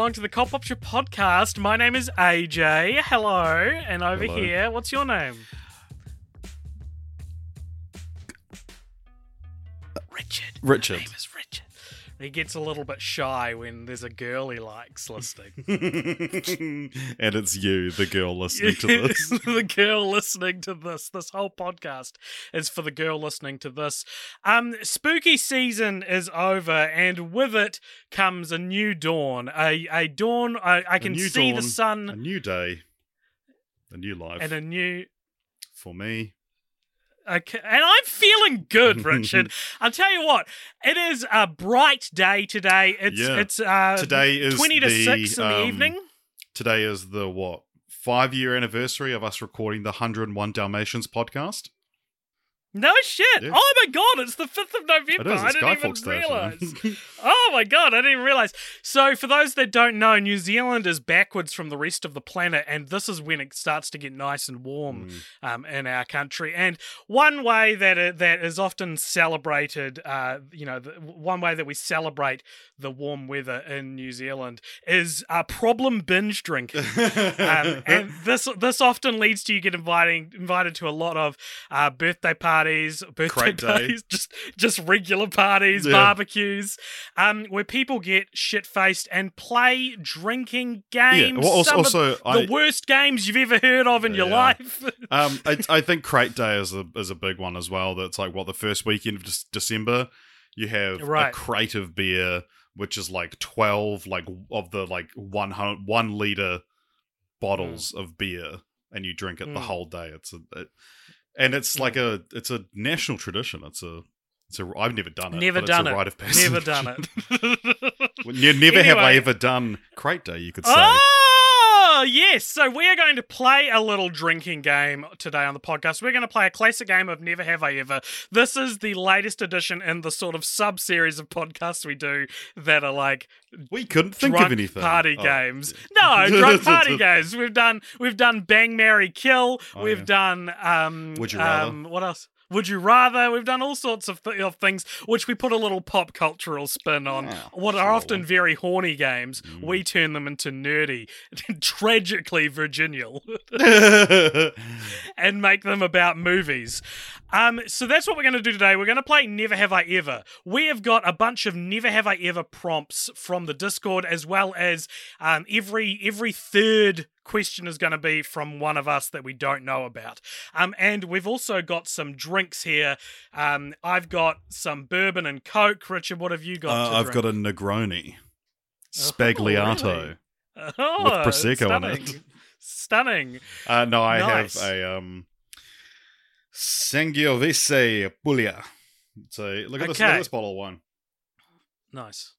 Along to the Cult Popture Podcast. My name is AJ. Hello, and over Hello. here, what's your name? Richard. Richard. He gets a little bit shy when there's a girl he likes listening. and it's you, the girl listening to this. the girl listening to this. This whole podcast is for the girl listening to this. Um, spooky season is over, and with it comes a new dawn. A a dawn. I, I can see the dawn, A sun new day. A new life. and a new. for me. Okay, and I'm feeling good, Richard. I'll tell you what. It is a bright day today. It's Yeah. it's uh, Today is twenty to the, six in the um, evening. Today is the what? Five year anniversary of us recording the 101 Dalmatians podcast. No shit! Yeah. Oh my god, it's the fifth of November. It is. I didn't even realize. oh my god, I didn't even realize. So, for those that don't know, New Zealand is backwards from the rest of the planet, and this is when it starts to get nice and warm Mm. um, in our country. And one way that it, that is often celebrated, uh, you know, the, one way that we celebrate the warm weather in New Zealand is uh, problem binge drinking. um, and this this often leads to you get inviting invited to a lot of uh, birthday parties, birthday Crate day. parties, just just regular parties, Yeah. barbecues, um, where people get shit faced and play drinking games. well, also- also, of I- the worst games you've ever heard of in your life. um, I, I think Crate Day is a is a big one as well. That's like what the first weekend of Dec- December. You have a crate of beer, which is like twelve, like of the like one hun- one liter bottles of beer, and you drink it the Mm. whole day. It's a, it, and it's hmm. like a it's a national tradition. It's a it's a I've never done it. Never done it. rite of passage. Never done it. Well, ne- never have I ever done Crate Day. You could say. Oh, yes. So we are going to play a little drinking game today on the podcast. We're going to play a classic game of Never Have I Ever. This is the latest edition in the sort of sub series of podcasts we do that are like We couldn't think drunk of anything. party Oh, games. No, drunk party games. We've done we've done Bang Mary Kill. Oh, we've yeah. done um Would You Rather? um, what else? Would you rather? We've done all sorts of, th- of things which we put a little pop cultural spin on. Yeah, what are often very horny games, Mm. we turn them into nerdy, tragically virginal, and make them about movies. Um, so that's what we're going to do today. We're going to play Never Have I Ever. We have got a bunch of Never Have I Ever prompts from the Discord, as well as um, every every third question is going to be from one of us that we don't know about. Um, and we've also got some drinks here. Um, I've got some bourbon and coke. Richard, what have you got? Uh, I've drink? got a Negroni, Sbagliato. really? Oh, prosecco in it. stunning. Stunning. Uh, no, I Nice. have a um, Sangiovese Puglia. So look at this, look Okay. at this bottle of wine. Nice.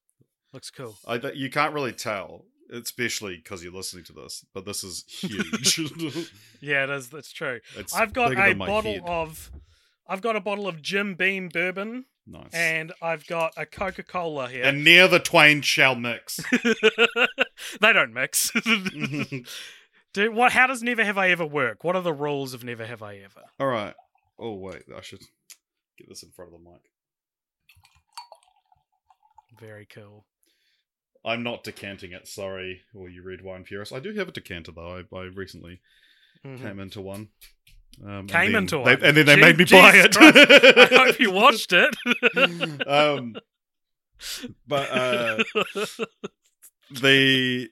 Looks cool. I, you can't really tell, especially because you're listening to this, but this is huge. Yeah, it is. That's true. It's I've got bigger a than my bottle head. of. I've got a bottle of Jim Beam bourbon, nice. and I've got a Coca Cola here. and near the twain shall mix. they don't mix. Do, what? How does Never Have I Ever work? What are the rules of Never Have I Ever? All right. Oh wait, I should get this in front of the mic. Very cool. I'm not decanting it. Sorry, all you red wine purists. I do have a decanter though. I, I recently Mhm. came into one. Um, and Came then into they- one. and then they made me buy it. I hope you watched it. um, but uh, the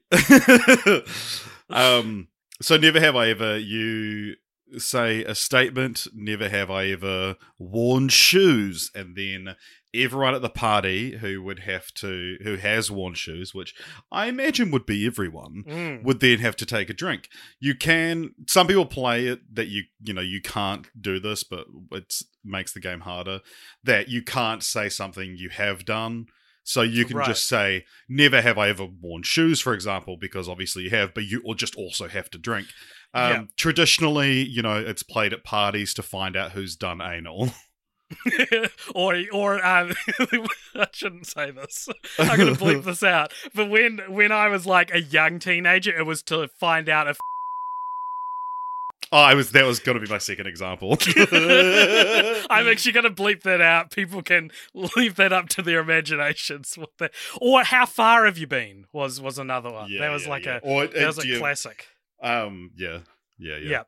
um, so never have I ever. You say a statement, never have I ever worn shoes, and then everyone at the party who would have to who has worn shoes, which I imagine would be everyone, Mm. would then have to take a drink. You can some people play it that you you know you can't do this, but it makes the game harder. That you can't say something you have done. So you can Right. just say, "Never have I ever worn shoes," for example, because obviously you have, but you will just also have to drink. Um, Yeah. Traditionally, you know, it's played at parties to find out who's done anal. or or um, I shouldn't say this. I'm gonna bleep this out. But when when I was like a young teenager, it was to find out if Oh, I was that was going to be my second example. I'm actually gonna bleep that out. People can leave that up to their imaginations. Or how far have you been? Was was another one. Yeah, that was yeah, like yeah. a Or, that was uh, a you- classic. Um, yeah, yeah, yeah. Yep.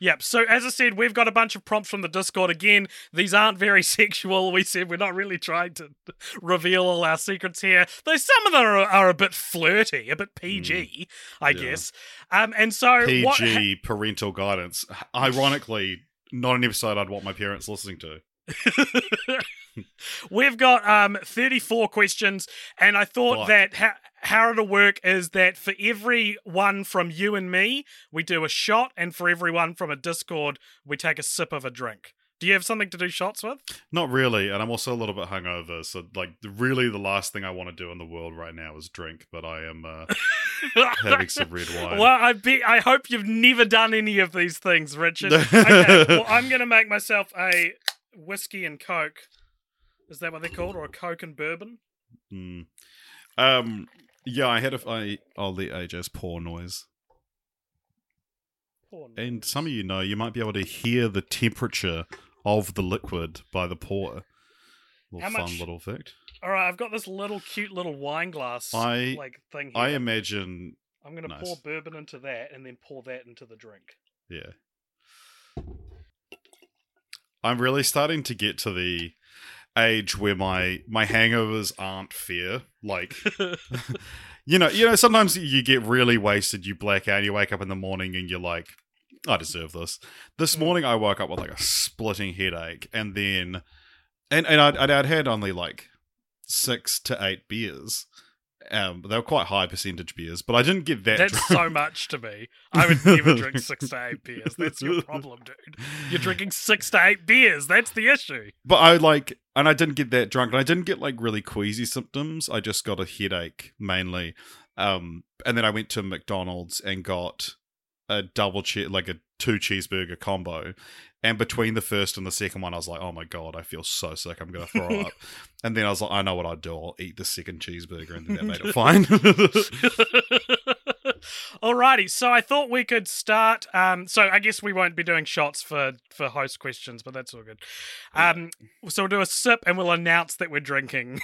Yep. So as I said, we've got a bunch of prompts from the Discord again. These aren't very sexual. We said we're not really trying to reveal all our secrets here. Though some of them are, are a bit flirty, a bit PG, I Mm. Yeah. guess. Um and so PG what ha- parental guidance. Ironically, not an episode I'd want my parents listening to. We've got um 34 questions, and I thought that ha- how it'll work is that for every one from you and me, we do a shot, and for every one from a Discord, we take a sip of a drink. Do you have something to do shots with? Not really, and I'm also a little bit hungover. So, like, really, the last thing I want to do in the world right now is drink. But I am uh, having some red wine. Well, I be I hope you've never done any of these things, Richard. okay, well, I'm gonna make myself a whiskey and coke. Is that what they're called, or a coke and bourbon? Mm. Um, yeah, I had a. I, I'll let AJ's pour noise. Poor And some of you know, you might be able to hear the temperature of the liquid by the pour. Little How fun much- little fact. All right, I've got this little cute little wine glass I- like thing here. I imagine, I'm gonna nice. pour bourbon into that and then pour that into the drink. yeah. I'm really starting to get to the age where my my hangovers aren't fair. Like, you know, you know, sometimes you get really wasted, you black out, you wake up in the morning and you're like, I deserve this. This Mm. morning I woke up with like a splitting headache, and then, and and I'd, I'd had only like six to eight beers. Um, they were quite high percentage beers, but I didn't get that. That's drunk. so much to me. I would never drink six to eight beers. That's your problem, dude. You're drinking six to eight beers. That's the issue. But I like, and I didn't get that drunk, and I didn't get like really queasy symptoms. I just got a headache mainly. Um, and then I went to McDonald's and got a double cheese, like a two cheeseburger combo. And between the first and the second one, I was like, "Oh my god, I feel so sick. I'm gonna throw up." and then I was like, "I know what I'll do. I'll eat the second cheeseburger," and then that made it fine. Alrighty, so I thought we could start. Um, so I guess we won't be doing shots for for host questions, but that's all good. Um, so we'll do a sip and we'll announce that we're drinking.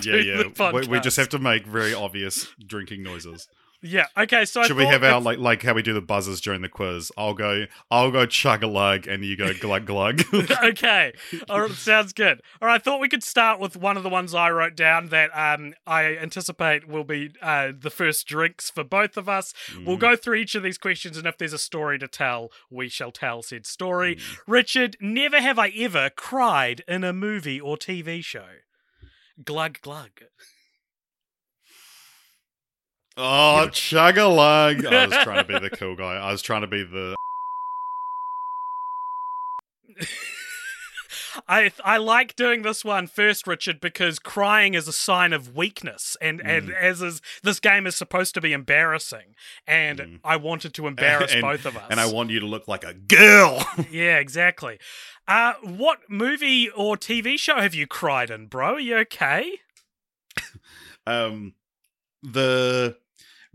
yeah, yeah. We, we just have to make very obvious drinking noises. Yeah. Okay. So I Should we have our like like how we do the buzzers during the quiz? I'll go, I'll go chug a lug, and you go glug glug. okay. All right, sounds good. All right, I thought we could start with one of the ones I wrote down that um, I anticipate will be uh, the first drinks for both of us. We'll go through each of these questions, and if there's a story to tell, we shall tell said story. Richard, never have I ever cried in a movie or TV show. Glug glug. Oh, chug a lug! I was trying to be the cool guy. I was trying to be the. I I like doing this one first, Richard, because crying is a sign of weakness, and and as is this game is supposed to be embarrassing, and Mm. I wanted to embarrass and, both of us. And I want you to look like a girl. yeah, exactly. Uh, what movie or TV show have you cried in, bro? Are you okay? um, the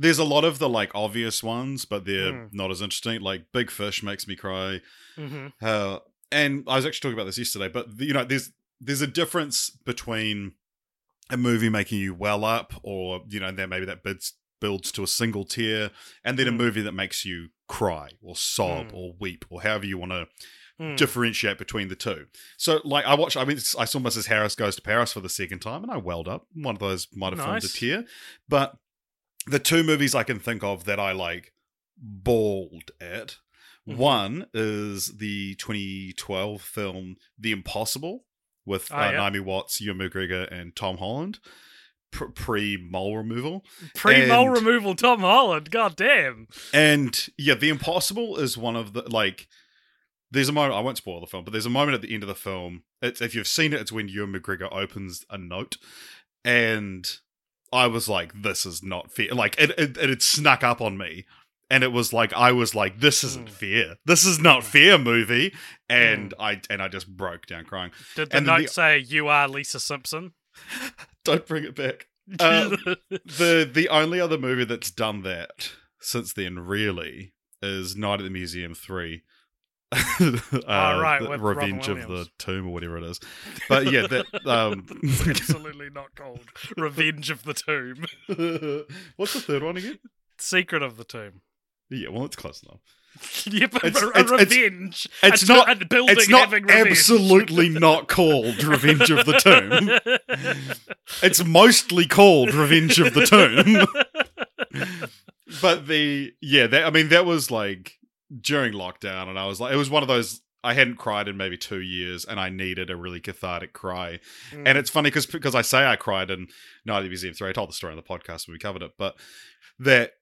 there's a lot of the like obvious ones, but they're Mm. not as interesting. Like Big Fish makes me cry. Mm-hmm. Uh, and I was actually talking about this yesterday, but you know, there's there's a difference between a movie making you well up, or you know, then maybe that builds builds to a single tear, and then a Mm. movie that makes you cry or sob Mm. or weep or however you want to Hmm. differentiate between the two. So, like, I watched. I mean, I saw Mrs. Harris goes to Paris for the second time, and I welled up. One of those might have formed a Nice. tear, but the two movies I can think of that I like bawled at Mhm. One is the 2012 film The Impossible with Oh, uh, yeah. Naomi Watts, Ewan McGregor, and Tom Holland. Pre mole removal, Pre mole removal, Tom Holland. God damn. and yeah, The Impossible is one of the like. There's a moment I won't spoil the film, but there's a moment at the end of the film. It's, if you've seen it, it's when Ewan McGregor opens a note, and I was like, "This is not fair." Like it, it, it had snuck up on me, and it was like I was like, "This isn't Mm. fair. This is not fair." Movie, and I and I just broke down crying. Did the And note the- say you are Lisa Simpson? Don't bring it back. Uh, the the only other movie that's done that since then really is Night at the Museum three. Uh, right, the with Revenge of the Tomb or whatever it is. But yeah, that um absolutely not called Revenge of the Tomb. What's the third one again? Secret of the Tomb. Yeah, well it's close enough. yeah, but It's- a, it's- revenge. it's not- building It's not absolutely not called Revenge of the Tomb. It's mostly called Revenge of the Tomb. but the yeah, that I mean that was like during lockdown, and I was like, it was one of those. I hadn't cried in maybe two years, and I needed a really cathartic cry. Mm. And it's funny because because I say I cried in Night at the Museum three. I told the story on the podcast when we covered it, but that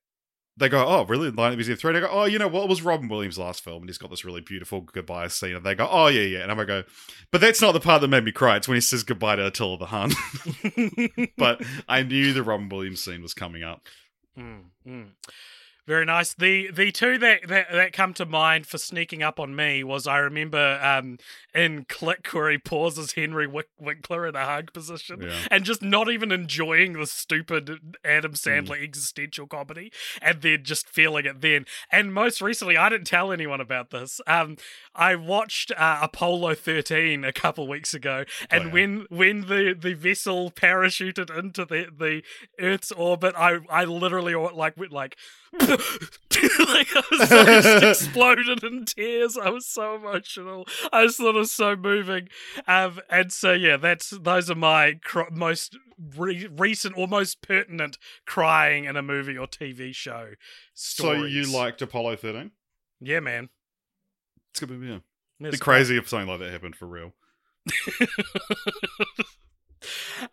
they go, oh really, Night at the Museum three? And I go, oh, you know what? It was Robin Williams' last film, and he's got this really beautiful goodbye scene. And they go, oh yeah, yeah. And I'm gonna go, but that's not the part that made me cry. It's when he says goodbye to Attila the Hun. but I knew the Robin Williams scene was coming up. Mm, mm. Very nice. The the two that, that that come to mind for sneaking up on me was I remember um, in Click where he pauses Henry Wick- Winkler in a hug position Yeah. and just not even enjoying the stupid Adam Mm. Sandler existential comedy and then just feeling it then. And most recently, I didn't tell anyone about this. Um, I watched uh, Apollo 13 a couple weeks ago, and Oh, yeah. when when the, the vessel parachuted into the, the Earth's orbit, I I literally like went like. like I was I just exploded in tears. I was so emotional. I just thought it was so moving. Um, and so yeah, that's those are my cr- most re- recent or most pertinent crying in a movie or TV show. Stories. So you liked Apollo 13? Yeah, man. It's gonna be yeah. It's Be crazy if something like that happened for real.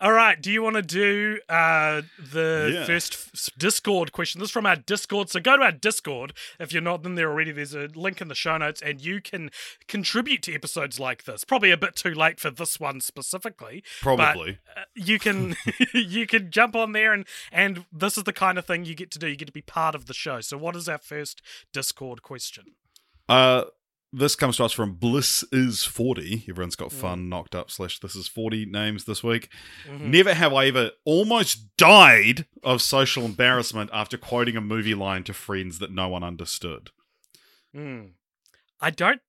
All right. Do you want to do uh, the Yeah. first f- Discord question? This is from our Discord. So go to our Discord. If you're not in there already, there's a link in the show notes, and you can contribute to episodes like this. Probably a bit too late for this one specifically. Probably. Uh, you can you can jump on there, and and this is the kind of thing you get to do. You get to be part of the show. So what is our first Discord question? Uh this comes to us from Bliss is 40. Everyone's got Mm. fun knocked up slash this is 40 names this week. Mhm. Never have I ever almost died of social embarrassment after quoting a movie line to friends that no one understood. Mm. I don't.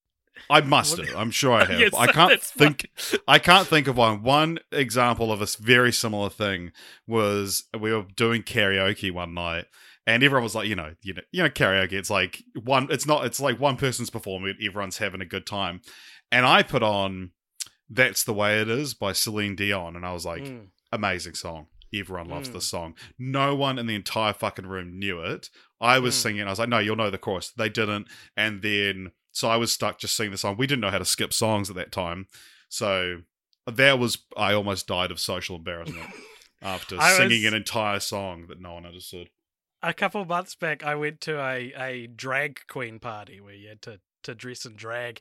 I must have. I'm sure I have. Yes, I can't think. I can't think of one. One example of a very similar thing was we were doing karaoke one night, and everyone was like, you know, you know, you know, karaoke. It's like one. It's not. It's like one person's performing. Everyone's having a good time, and I put on "That's the Way It Is" by Celine Dion, and I was like, Mm. amazing song. Everyone loves Mm. this song. No one in the entire fucking room knew it. I was Mm. singing. I was like, no, you'll know the chorus. They didn't. And then, so I was stuck just singing the song. We didn't know how to skip songs at that time. So that was, I almost died of social embarrassment after I singing was- an entire song that no one understood. A couple of months back, I went to a, a drag queen party where you had to, to dress and drag.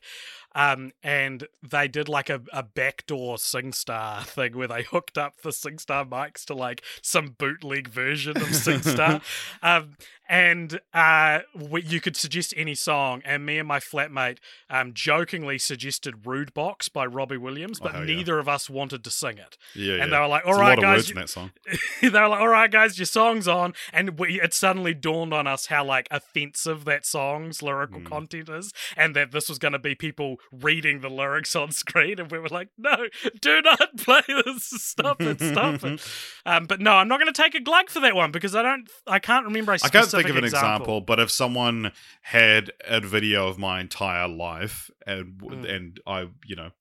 Um, and they did like a, a backdoor SingStar thing where they hooked up the SingStar mics to like some bootleg version of SingStar. um, and uh, we, you could suggest any song. And me and my flatmate um, jokingly suggested Rudebox by Robbie Williams, Oh, but yeah. neither of us wanted to sing it. Yeah. And yeah. they were like, There's all a right, lot of guys, words in that song. they were like, "All right, guys, your song's on," and we, it suddenly dawned on us how like offensive that song's lyrical Mm. content is, and that this was going to be people reading the lyrics on screen, and we were like, "No, do not play this! Stop it! Stop it!" Um, but no, I'm not going to take a glug for that one because I don't, I can't remember a I specific can't think of an example. but if someone had a video of my entire life and Mm. and I, you know,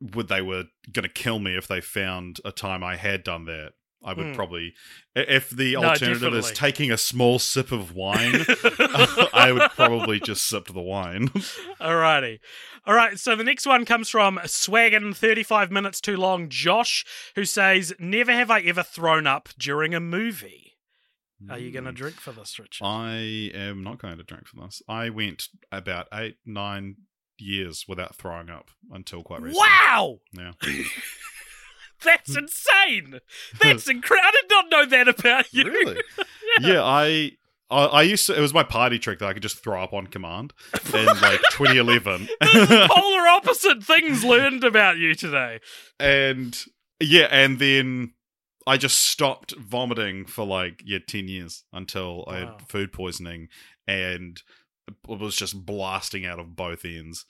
would they were going to kill me if they found a time I had done that, I would Mm. probably, if the No, alternative is taking a small sip of wine, I would probably just sip the wine. Alrighty. All right, so the next one comes from Swaggin, 35 minutes too long, Josh, who says, Never have I ever thrown up during a movie. Are you going to Mm. drink for this, Richard? I am not going to drink for this. I went about eight, nine years without throwing up until quite recently. wow! Yeah. That's insane! That's incredible. I did not know that about you. Really? yeah, I, I I used to. It was my party trick that I could just throw up on command in like 2011, Polar opposite things learned about you today. and yeah, and then I just stopped vomiting for like yeah 10 years until I had food poisoning and it was just blasting out of both ends.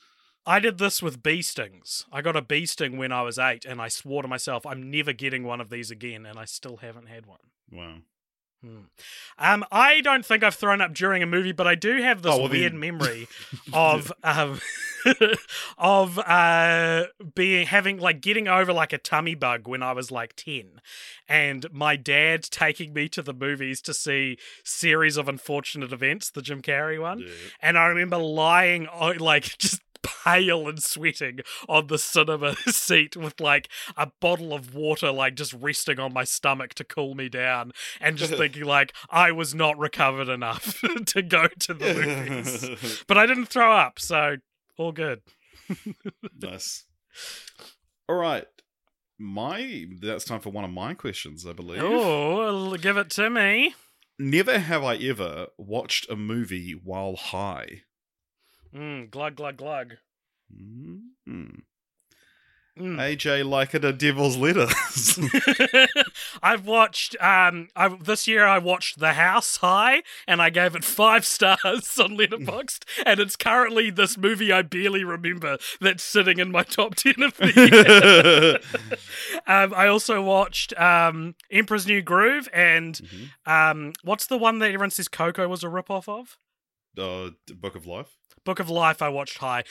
I did this with bee stings. I got a bee sting when I was eight, and I swore to myself, I'm never getting one of these again, and I still haven't had one. Wow. Hmm. Um, I don't think I've thrown up during a movie, but I do have this Oh, well, weird then- memory of um, of uh, being having like getting over like a tummy bug when I was like ten, and my dad taking me to the movies to see series of unfortunate events, the Jim Carrey one, Yeah. and I remember lying on like just pale and sweating on the cinema seat with like a bottle of water like just resting on my stomach to cool me down and just thinking like I was not recovered enough to go to the movies. But I didn't throw up, so all good. nice. All right. My that's time for one of my questions, I believe. Oh, give it to me. Never have I ever watched a movie while high. Mm, glug glug glug. Mm. Mm. AJ like it a devil's letters. I've watched um I this year I watched The House High and I gave it 5 stars on Letterboxd and it's currently this movie I barely remember that's sitting in my top 10 of the year. um I also watched um Emperor's New Groove and Mhm. um what's the one that everyone says Coco was a rip off of? uh, Book of Life. Book of Life I watched high.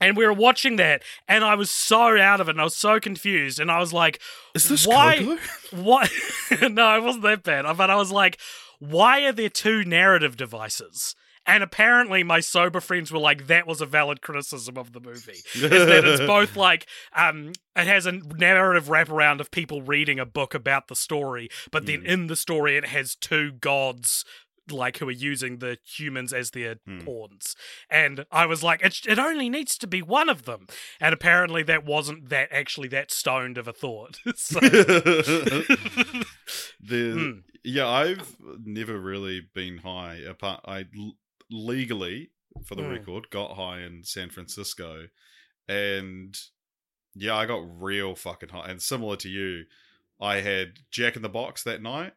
And we were watching that and I was so out of it and I was so confused and I was like Is this Why-? What? no, it wasn't that bad. But I was like, why are there two narrative devices? And apparently, my sober friends were like, that was a valid criticism of the movie. Is that it's both like, um, it has a narrative wraparound of people reading a book about the story, but then in the story, it has two gods. Like who are using the humans as their Hmm. pawns, and I was like, it, it only needs to be one of them, and apparently that wasn't that actually that stoned of a thought. so, the Mm. yeah, I've never really been high. Apart, I l- legally, for the Mm. record, got high in San Francisco, and yeah, I got real fucking high. And similar to you, I had Jack in the Box that night.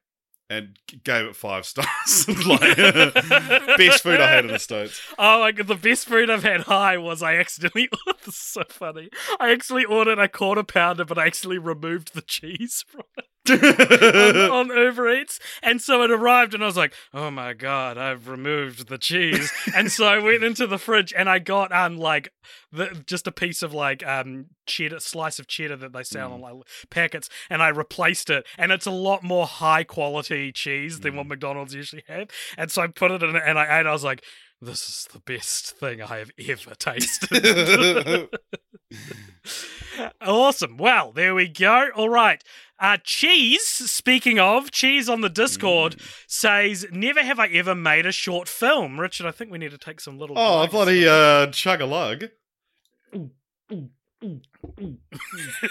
And gave it five stars. like, best food I had in the states. Oh my god, the best food I've had high was I accidentally this is so funny. I actually ordered a quarter pounder, but I actually removed the cheese from it on, on Uber Eats. And so it arrived and I was like, oh my god, I've removed the cheese. and so I went into the fridge and I got um like the, just a piece of like um cheddar slice of cheddar that they sell in like packets and I replaced it and it's a lot more high quality cheese than what McDonald's usually have. And so I put it in and I ate. I was like, this is the best thing I have ever tasted. awesome. Well, there we go. All right. Uh, Cheese, speaking of, Cheese on the Discord says, Never have I ever made a short film. Richard, I think we need to take some little. Oh, bloody uh, chug a lug.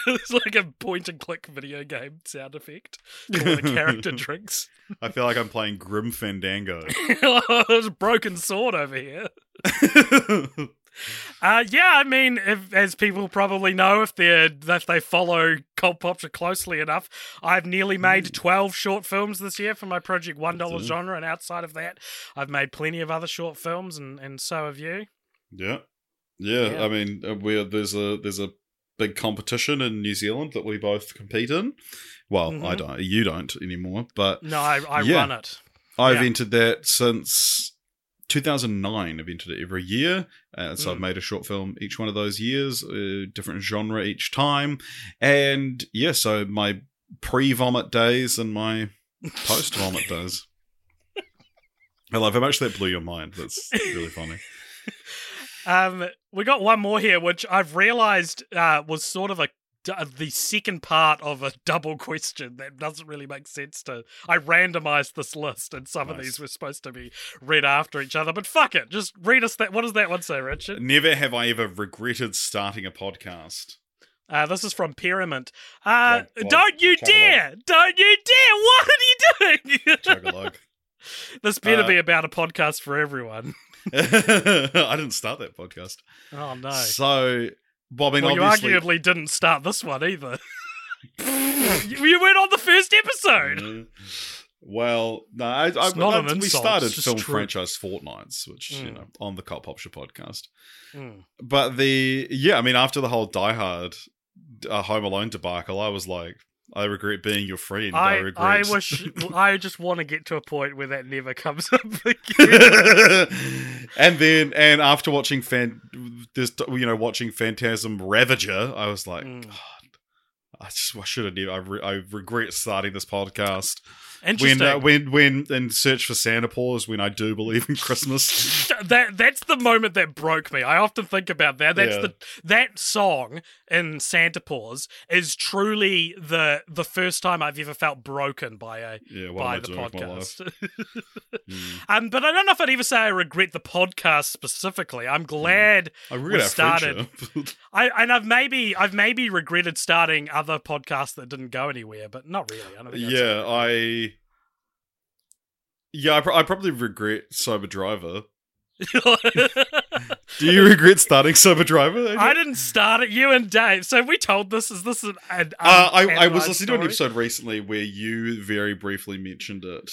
it's like a point and click video game sound effect where the character drinks. I feel like I'm playing Grim Fandango. oh, there's a broken sword over here. Uh, yeah, I mean, if, as people probably know, if they if they follow Cult Popture closely enough, I've nearly made twelve short films this year for my project One Dollar Genre, and outside of that, I've made plenty of other short films, and, and so have you. Yeah. yeah, Yeah. I mean, uh, we're, there's a there's a big competition in New Zealand that we both compete in. Well, I Mhm. don't, you don't anymore, but No, I, I Yeah. run it. I've Yeah. entered that since 2009. I've entered it every year, uh, so I've Mm. made a short film each one of those years, uh, different genre each time, and yeah. So my pre-vomit days and my post-vomit days. I love how much that blew your mind. That's really funny. Um, we got one more here, which I've realized uh, was sort of a the second part of a double question that doesn't really make sense to. I randomized this list, and some of these were supposed to be read after each other. But fuck it, just read us that. What does that one say, Richard? Never have I ever regretted starting a podcast. Uh, this is from Pyramid. Uh, don't you dare! Don't you dare! What are you doing? This better Uh, be about a podcast for everyone. I didn't start that podcast. Oh no. So, Bob, I mean, well, you arguably didn't start this one either. you, you weren't on the first episode. Uh, well, no, I, I, an we insult, started film true. franchise fortnights, which you Mm. know on the Cult Popture podcast. Mm. But the yeah, I mean, after the whole Die Hard, uh, Home Alone debacle, I was like, I regret being your friend. I, I, regret. I wish I just want to get to a point where that never comes up again. and then, and after watching fan, this you know, watching Phantasm Ravager, I was like, Mm. God, I just I should have never. I, re- I regret starting this podcast Interesting. when uh, when when in search for Santa Paws when I do believe in Christmas. that that's the moment that broke me. I often think about that. That's Yeah. the that song in Santa Paws is truly the the first time I've ever felt broken by a yeah, by the doing with my life? podcast. Mm. um, but I don't know if I'd ever say I regret the podcast specifically. I'm glad I regret our started- I and I've maybe I've maybe regretted starting other podcasts that didn't go anywhere, but not really. I yeah, I. Yeah, I, pro- I probably regret Sober Driver. Do you regret starting Sober Driver? Adrian? I didn't start it. You and Dave. So we told this. Is this an? an Uh, I, I was listening to an episode recently where you very briefly mentioned it.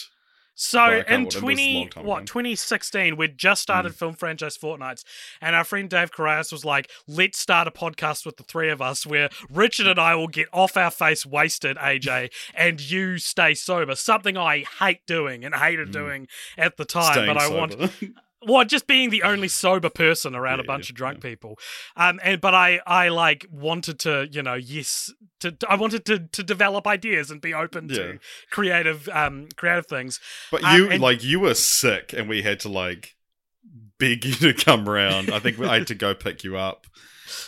So in remember, it was a twenty what. Mm. twenty sixteen, we'd just started film franchise fortnights, and our friend Dave Correas was like, "Let's start a podcast with the three of us, where Richard and I will get off our face wasted, AJ, and you stay sober." Something I hate doing and hated Mm. doing at the time, Staying but I want sober. well, just being the only sober person around a bunch yeah, of drunk yeah. people. Um, and but I, I like wanted to, you know, yes, to I wanted to to develop ideas and be open Yeah. to creative, um, creative things. But Um, you and- like you were sick, and we had to like beg you to come round. I think I had to go pick you up,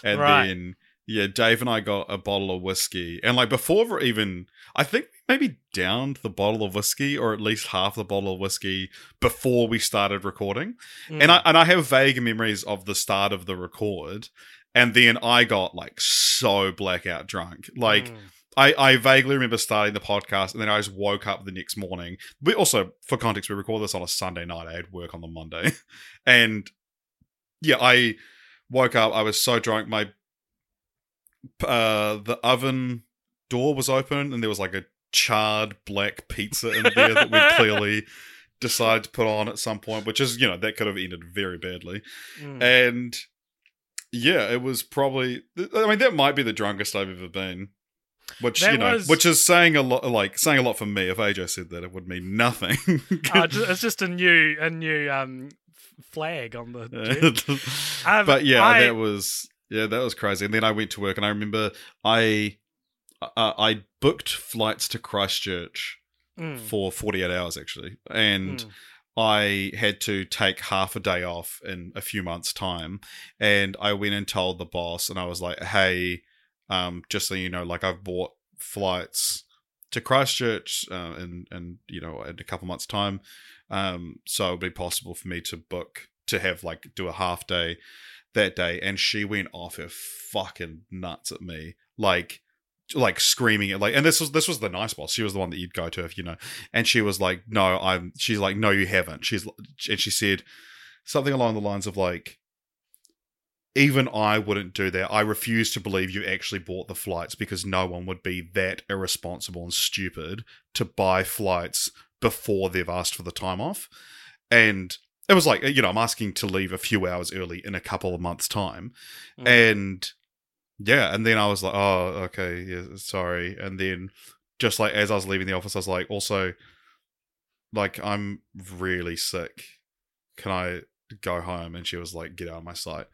and Right. then yeah, Dave and I got a bottle of whiskey, and like before even, I think we maybe downed the bottle of whiskey, or at least half the bottle of whiskey before we started recording. Mm. And I and I have vague memories of the start of the record, and then I got like so blackout drunk, like. Mm. I, I vaguely remember starting the podcast and then I just woke up the next morning. We also, for context, we record this on a Sunday night. I had work on the Monday. And yeah, I woke up. I was so drunk. My uh the oven door was open and there was like a charred black pizza in there that we clearly decided to put on at some point, which is, you know, that could have ended very badly. Mm. And yeah, it was probably. I mean, that might be the drunkest I've ever been. Which That you know, was- which is saying a lot. Like saying a lot for me. If AJ said that, it would mean nothing. Uh, it's just a new a new um flag on the. Um, but yeah, I- that was yeah, that was crazy. And then I went to work, and I remember I uh, I booked flights to Christchurch Mm, for forty eight hours actually, and. mm. I had to take half a day off in a few months' time, and I went and told the boss, and I was like, "Hey, um, just so you know, like I've bought flights to Christchurch, uh, in and you know, in a couple months' time, um, so it'd be possible for me to book to have like do a half day that day." And she went off her fucking nuts at me, like like screaming like and this was this was the nice boss she was the one that you'd go to if you know and she was like no i'm she's like no you haven't. She's and she said something along the lines of like even i wouldn't do that. I refuse to believe you actually bought the flights because no one would be that irresponsible and stupid to buy flights before they've asked for the time off. And it was like you know i'm asking to leave a few hours early in a couple of months time. Mm. and yeah and then i was like oh okay yeah sorry and then just like as i was leaving the office i was like also like i'm really sick can i go home and she was like get out of my sight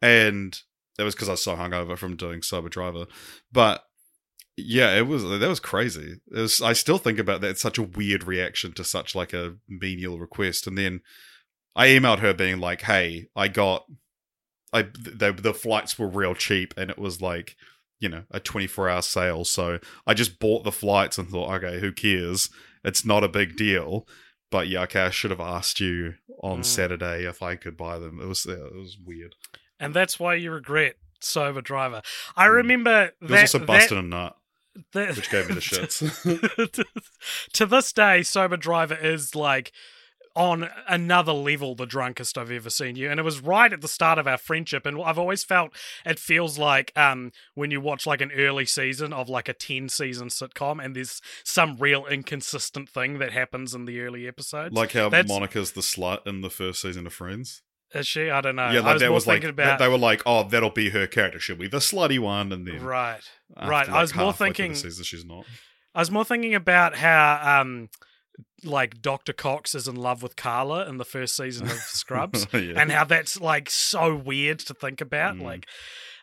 and that was because i was so hungover from doing sober driver but Yeah, it was that was crazy. It was, I still think about that. It's such a weird reaction to such like a menial request. And then I emailed her being like, "Hey, I got, I the the flights were real cheap, and it was like, you know, a twenty four hour sale. So I just bought the flights and thought, okay, who cares? It's not a big deal. But yeah, okay, I should have asked you on Mm. Saturday if I could buy them. It was it was weird. And that's why you regret Sober Driver. I Mm. remember It was that, also that- busted a nut, that- which gave me the shits. to this day, Sober Driver is like on another level the drunkest I've ever seen you. And it was right at the start of our friendship. And I've always felt it feels like um, when you watch like an early season of like a 10 season sitcom and there's some real inconsistent thing that happens in the early episodes. like how That's- Monica's the slut in the first season of Friends. Is she? I don't know. yeah, I was that was thinking that- about. they were like, oh, that'll be her character. She'll be the slutty one, and then right. right. I was more thinking- season she's not. I was more thinking about how um like Dr. Cox is in love with Carla in the first season of Scrubs. Yeah. and how that's like so weird to think about. Mm. Like,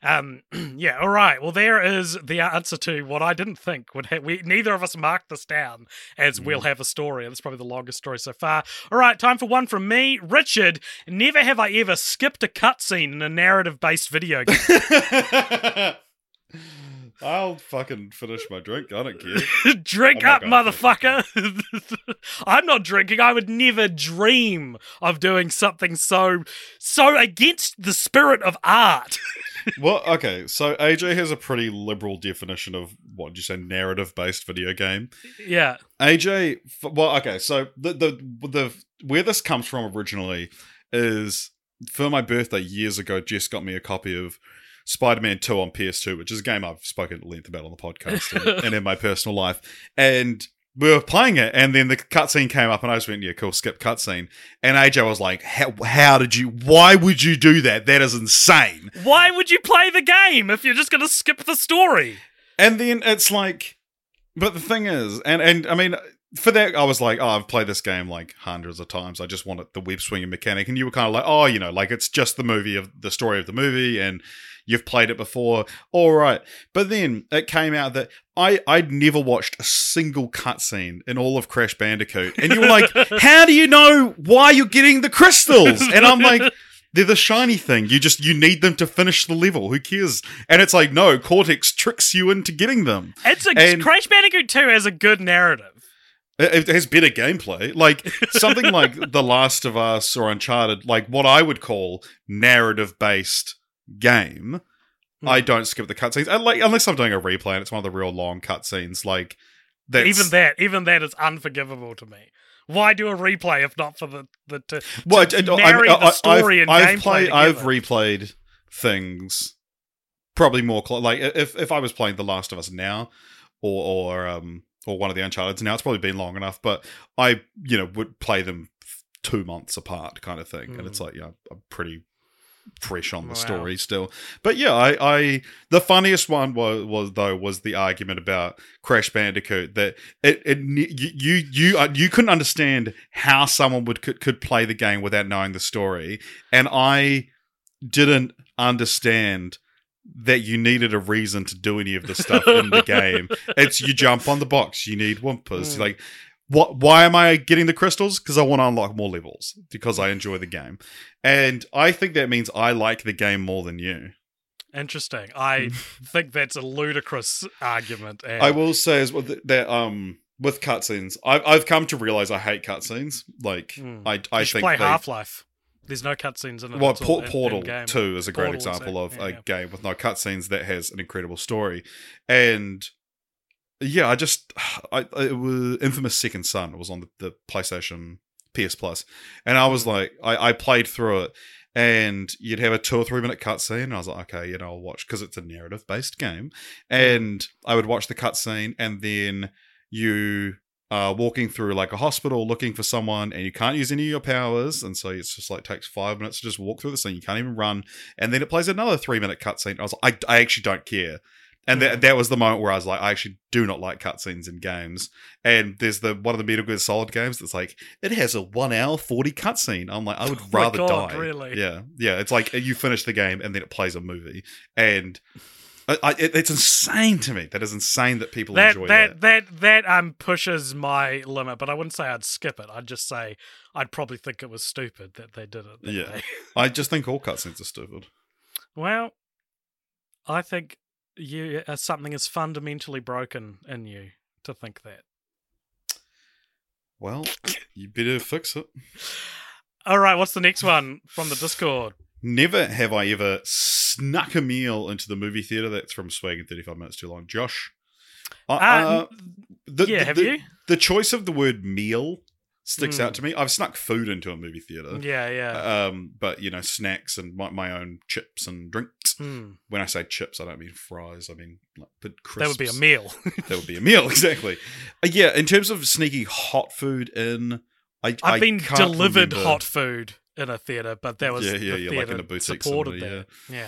um, yeah, all right. Well, there is the answer to what I didn't think would have. We neither of us marked this down as we'll Mm. have a story. and That's probably the longest story so far. All right, time for one from me, Richard. Never have I ever skipped a cutscene in a narrative-based video game. I'll fucking finish my drink. I don't care. Drink oh I'm up, motherfucker. I'm not drinking. I would never dream of doing something so so against the spirit of art. well, okay. So AJ has a pretty liberal definition of what did you say, narrative-based video game. yeah. AJ, well, okay. So the the the where this comes from originally is for my birthday years ago. Jess got me a copy of Spider-Man Two on PS2, which is a game I've spoken at length about on the podcast and, and in my personal life. And we were playing it, and then the cutscene came up, and I just went, "Yeah, cool, skip cutscene." And AJ was like, how, "How did you? Why would you do that? That is insane." Why would you play the game if you're just going to skip the story? And then it's like, but the thing is, and and I mean, for that, I was like, oh, I've played this game like hundreds of times. I just wanted the web swinging mechanic, and you were kind of like, oh, you know, like it's just the movie of the story of the movie, and you've played it before, all right. But then it came out that I I'd never watched a single cutscene in all of Crash Bandicoot, and you were like, how do you know why you're getting the crystals? And I'm like. They're the shiny thing. You just you need them to finish the level. Who cares? And it's like, no, Cortex tricks you into getting them. It's a And- Crash Bandicoot 2 has a good narrative. It, it has better gameplay. Like something like The Last of Us or Uncharted, like what I would call narrative based game. Hmm. I don't skip the cutscenes. I like unless I'm doing a replay and it's one of the real long cutscenes. Like that's, even that, even that is unforgivable to me. Why do a replay if not for the the to, Well, to I- I- marry I- the story I've, and I've gameplay played. I've replayed things probably more cl- like if if I was playing The Last of Us now, or or um or one of the Uncharted now, it's probably been long enough. But I you know would play them two months apart, kind of thing, and it's like yeah, I'm pretty fresh on the Wow. story still. But yeah, I, I the funniest one was, was though was the argument about Crash Bandicoot that it, it you you you, uh, you couldn't understand how someone would could, could play the game without knowing the story, and I didn't understand that you needed a reason to do any of the stuff in the game. It's you jump on the box, you need Wumpas. Mm. Like, what? Why am I getting the crystals? Because I want to unlock more levels. Because I enjoy the game, and I think that means I like the game more than you. Interesting. I think that's a ludicrous argument. And I will say as well that, um with cutscenes, I've I've come to realize I hate cutscenes. Like Hmm. I I think play Half Life. There's no cutscenes in it. Well, it's all Por- in- Portal in-game. 2 is a great Portal, example of yeah, a yeah. game with no cutscenes that has an incredible story. And yeah, I just, I, it was Infamous Second Son. It was on the, the PlayStation PS And I was like, I, I played through it and you'd have a two or three minute cutscene. And I was like, okay, you know, I'll watch because it's a narrative based game. And I would watch the cutscene and then you are walking through like a hospital looking for someone and you can't use any of your powers and so it's just like takes five minutes to just walk through the scene you can't even run and then it plays another three minute cutscene i was like I, I actually don't care and that, that was the moment where i was like i actually do not like cutscenes in games and there's the one of the metal gear solid games that's like it has a one hour 40 cutscene i'm like i would Oh rather God, die really? yeah yeah it's like you finish the game and then it plays a movie and I, I, it, it's insane to me. That is insane that people that enjoy that that that um pushes my limit, but I wouldn't say I'd skip it. I'd just say I'd probably think it was stupid that they did it. that Yeah. I just think all cutscenes are stupid. Well, I think you uh, something is fundamentally broken in you to think that. Well, you better fix it. All right, what's the next one from the Discord? Never have I ever snuck a meal into the movie theater. That's from Swag in 35 Minutes Too Long. Josh? Uh, Uh, uh, the, yeah, the- have the- you? The choice of the word meal sticks Hmm. out to me. I've snuck food into a movie theater. Yeah, yeah. Um, but, you know, snacks and my, my own chips and drinks. Hmm. When I say chips, I don't mean fries. I mean like but crisps. That would be a meal. that would be a meal, exactly. Uh, yeah, in terms of sneaky hot food in, I, I've I been delivered remember. hot food in a theater, but that was Yeah, yeah, the yeah, like in a boutique supported somewhere, that. Yeah.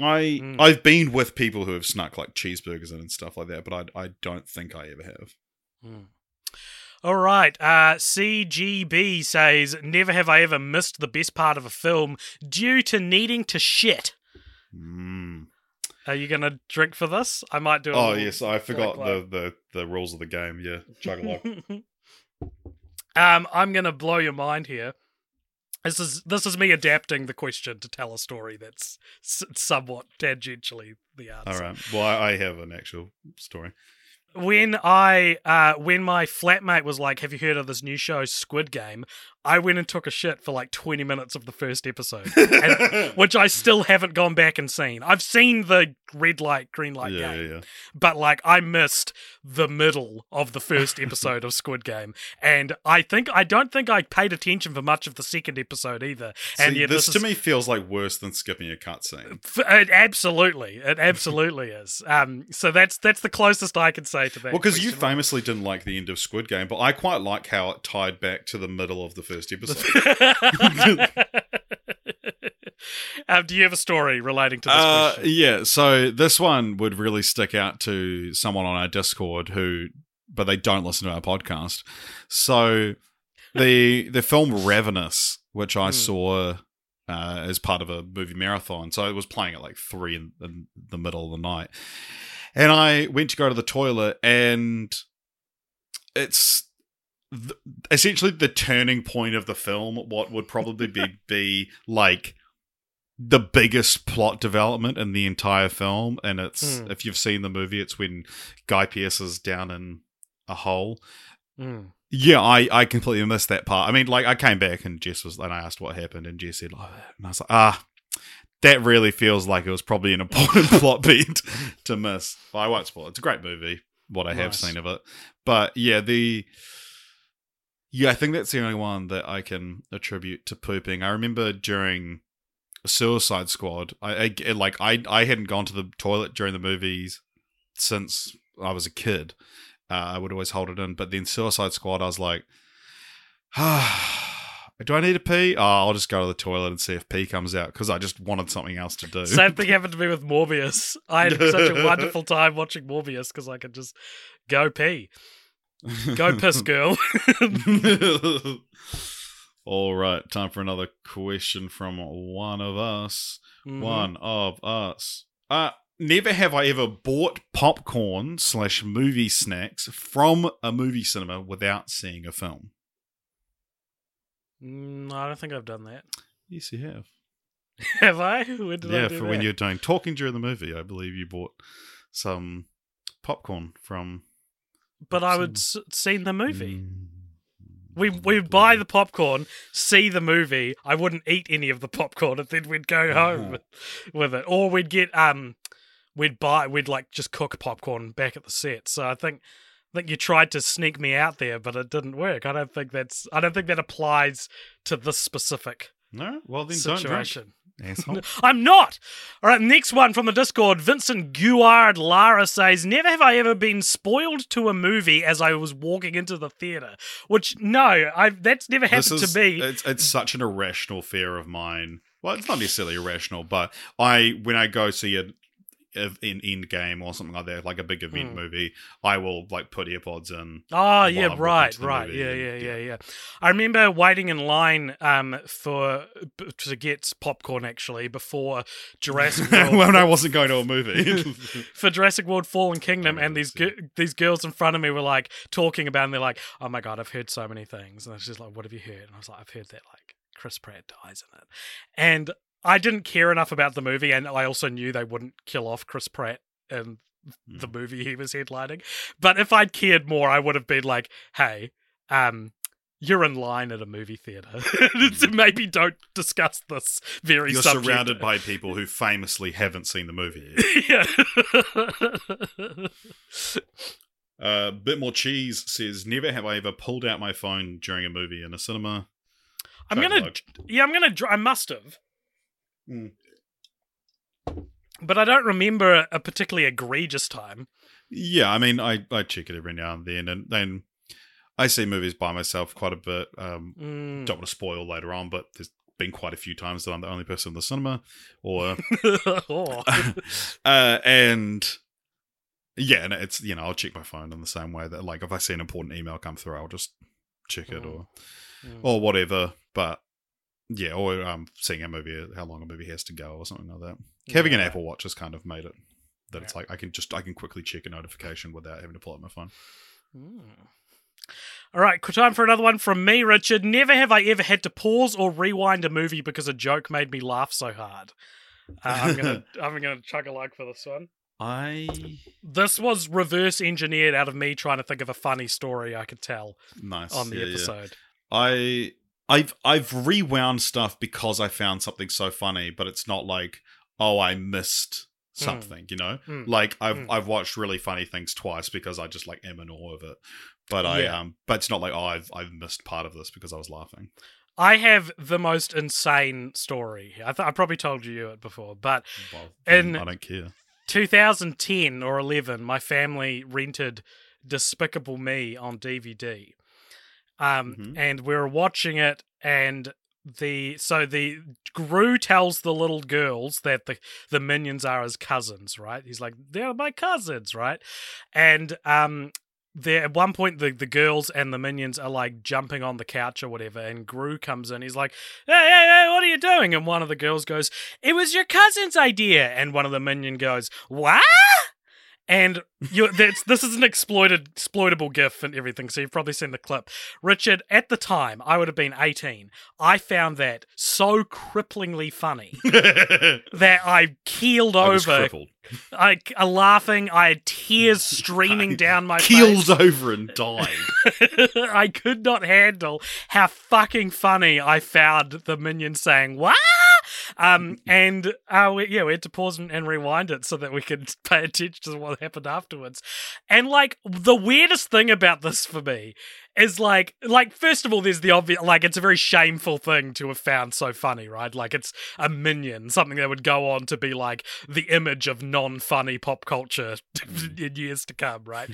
I Mm. I've been with people who have snuck like cheeseburgers in and stuff like that, but I I don't think I ever have. Hmm. All right. Uh, CGB says, Never have I ever missed the best part of a film due to needing to shit. Mm. Are you going to drink for this? I might do Oh yes, I forgot the, the the rules of the game. Yeah, chug along. um, I'm going to blow your mind here. This is this is me adapting the question to tell a story that's s- somewhat tangentially the answer. All right. Well, I, I have an actual story. when I uh when my flatmate was like, "Have you heard of this new show Squid Game?" I went and took a shit for like 20 minutes of the first episode, and- which I still haven't gone back and seen. I've seen the red light green light yeah, game, yeah, but like I missed the middle of the first episode of Squid Game, and I think I don't think I paid attention for much of the second episode either. And See, yet this, this, to is me feels like worse than skipping a cutscene. It absolutely, it absolutely is. Um, so that's that's the closest I can say to that. Well, because you famously didn't like the end of Squid Game, but I quite like how it tied back to the middle of the first episode. um, do you have a story relating to this Uh, yeah, so this one would really stick out to someone on our Discord who, but they don't listen to our podcast. So the the film Ravenous, which I Hmm. saw uh, as part of a movie marathon, so it was playing at like three in, in the middle of the night, and I went to go to the toilet, and it's th- essentially the turning point of the film. What would probably be be like the biggest plot development in the entire film, and it's Hmm. if you've seen the movie, it's when Guy Pearce is down in a hole. Mm. Yeah, I, I completely missed that part. I mean, like I came back and Jess was, and I asked what happened, and Jess said, "Oh," and I was like, ah, that really feels like it was probably an important plot beat to miss. But I won't spoil. it. It's a great movie. What I have seen of it, but yeah, the yeah, I think that's the only one that I can attribute to pooping. I remember during Suicide Squad, I, I like I I hadn't gone to the toilet during the movies since I was a kid. Uh, I would always hold it in, but then Suicide Squad, I was like, ah, do I need to pee? Oh, I'll just go to the toilet and see if pee comes out because I just wanted something else to do. Same thing happened to me with Morbius. I had such a wonderful time watching Morbius because I could just go pee, go piss, girl. All right, time for another question from one of us. Mhm. One of us. Uh never have I ever bought popcorn slash movie snacks from a movie cinema without seeing a film. Mm, I don't think I've done that. Yes, you have. Have I? I yeah, do for that? when you're doing talking during the movie, I believe you bought some popcorn from. But I would s- seen the movie. Mm. We we buy the popcorn, see the movie. I wouldn't eat any of the popcorn, and then we'd go home Uh-huh. with, it, or we'd get um, we'd buy we'd like just cook popcorn back at the set. So I think I think you tried to sneak me out there, but it didn't work. I don't think that's I don't think that applies to this specific No, well then don't situation. drink, asshole. I'm not. All right, next one from the Discord. Vincent Guard Lara says, Never have I ever been spoiled to a movie as I was walking into the theater. Which, no, I that's never happened is- to me. It's it's such an irrational fear of mine. Well, it's not necessarily irrational, but I when I go see a of in Endgame or something like that, like a big event Hmm. movie, I will like put earpods in. Oh yeah, right, right, yeah, and- yeah, yeah, yeah. yeah. I remember waiting in line um for to get popcorn actually before Jurassic World when I wasn't going to a movie. for Jurassic World Fallen Kingdom, and these gi- these girls in front of me were like talking about, it and they're like, "Oh my god, I've heard so many things," and I was just like, "What have you heard?" And I was like, "I've heard that like Chris Pratt dies in it," and I didn't care enough about the movie, and I also knew they wouldn't kill off Chris Pratt in the Hmm. movie he was headlining. But if I'd cared more, I would have been like, "Hey, um." You're in line at a movie theater. so maybe don't discuss this very You're subject. surrounded by people who famously haven't seen the movie. yeah. Uh, bit more cheese says, "Never have I ever pulled out my phone during a movie in a cinema." I'm gonna, yeah, I'm gonna. I must have, Mm. but I don't remember a particularly egregious time. Yeah, I mean, I I check it every now and then, and then I see movies by myself quite a bit. Um, Mm. don't want to spoil later on, but there's been quite a few times that I'm the only person in the cinema, or Oh. uh, and yeah, and it's you know I'll check my phone in the same way that like if I see an important email come through, I'll just check it Mm. or Mm. or whatever. But yeah, or um, seeing a movie, how long a movie has to go, or something like that. Having an Apple Watch has kind of made it that it's like I can just I can quickly check a notification without having to pull out my phone. Mm. All right, time for another one from me, Richard. Never have I ever had to pause or rewind a movie because a joke made me laugh so hard. Uh, I'm gonna, I'm gonna chug a like for this one. I This was reverse engineered out of me trying to think of a funny story I could tell nice on the yeah, yeah. episode. I I've I've rewound stuff because I found something so funny, but it's not like oh I missed something, you know. Mm. Like I've Mm. I've watched really funny things twice because I just like am in awe of it. But I Yeah. um but it's not like oh I've I've missed part of this because I was laughing. I have the most insane story. I, th- I probably told you it before, but Well, And- I don't care. 2010 or 11, my family rented Despicable Me on DVD. Um, Mhm. and we were watching it, and the so the Gru tells the little girls that the the minions are his cousins, right? He's like, they're my cousins, right? And um, there at one point the the girls and the minions are like jumping on the couch or whatever, and Gru comes in. He's like, hey, hey, hey, what are you doing? And one of the girls goes, it was your cousin's idea. And one of the minion goes, what? And you, that's, this is an exploited, exploitable GIF and everything. So you've probably seen the clip. Richard, at the time, I would have been 18. I found that so cripplingly funny that I keeled I was over, crippled. I, I uh, laughing. I had tears streaming down my face. keeled face. over and died. I could not handle how fucking funny I found the minion saying "What?" Um, and uh, we, yeah, we had to pause and, and rewind it so that we could pay attention to what happened afterwards. And like the weirdest thing about this for me is like, like first of all, there's the obvious, like it's a very shameful thing to have found so funny, right? Like it's a minion, something that would go on to be like the image of non-funny pop culture in years to come, right?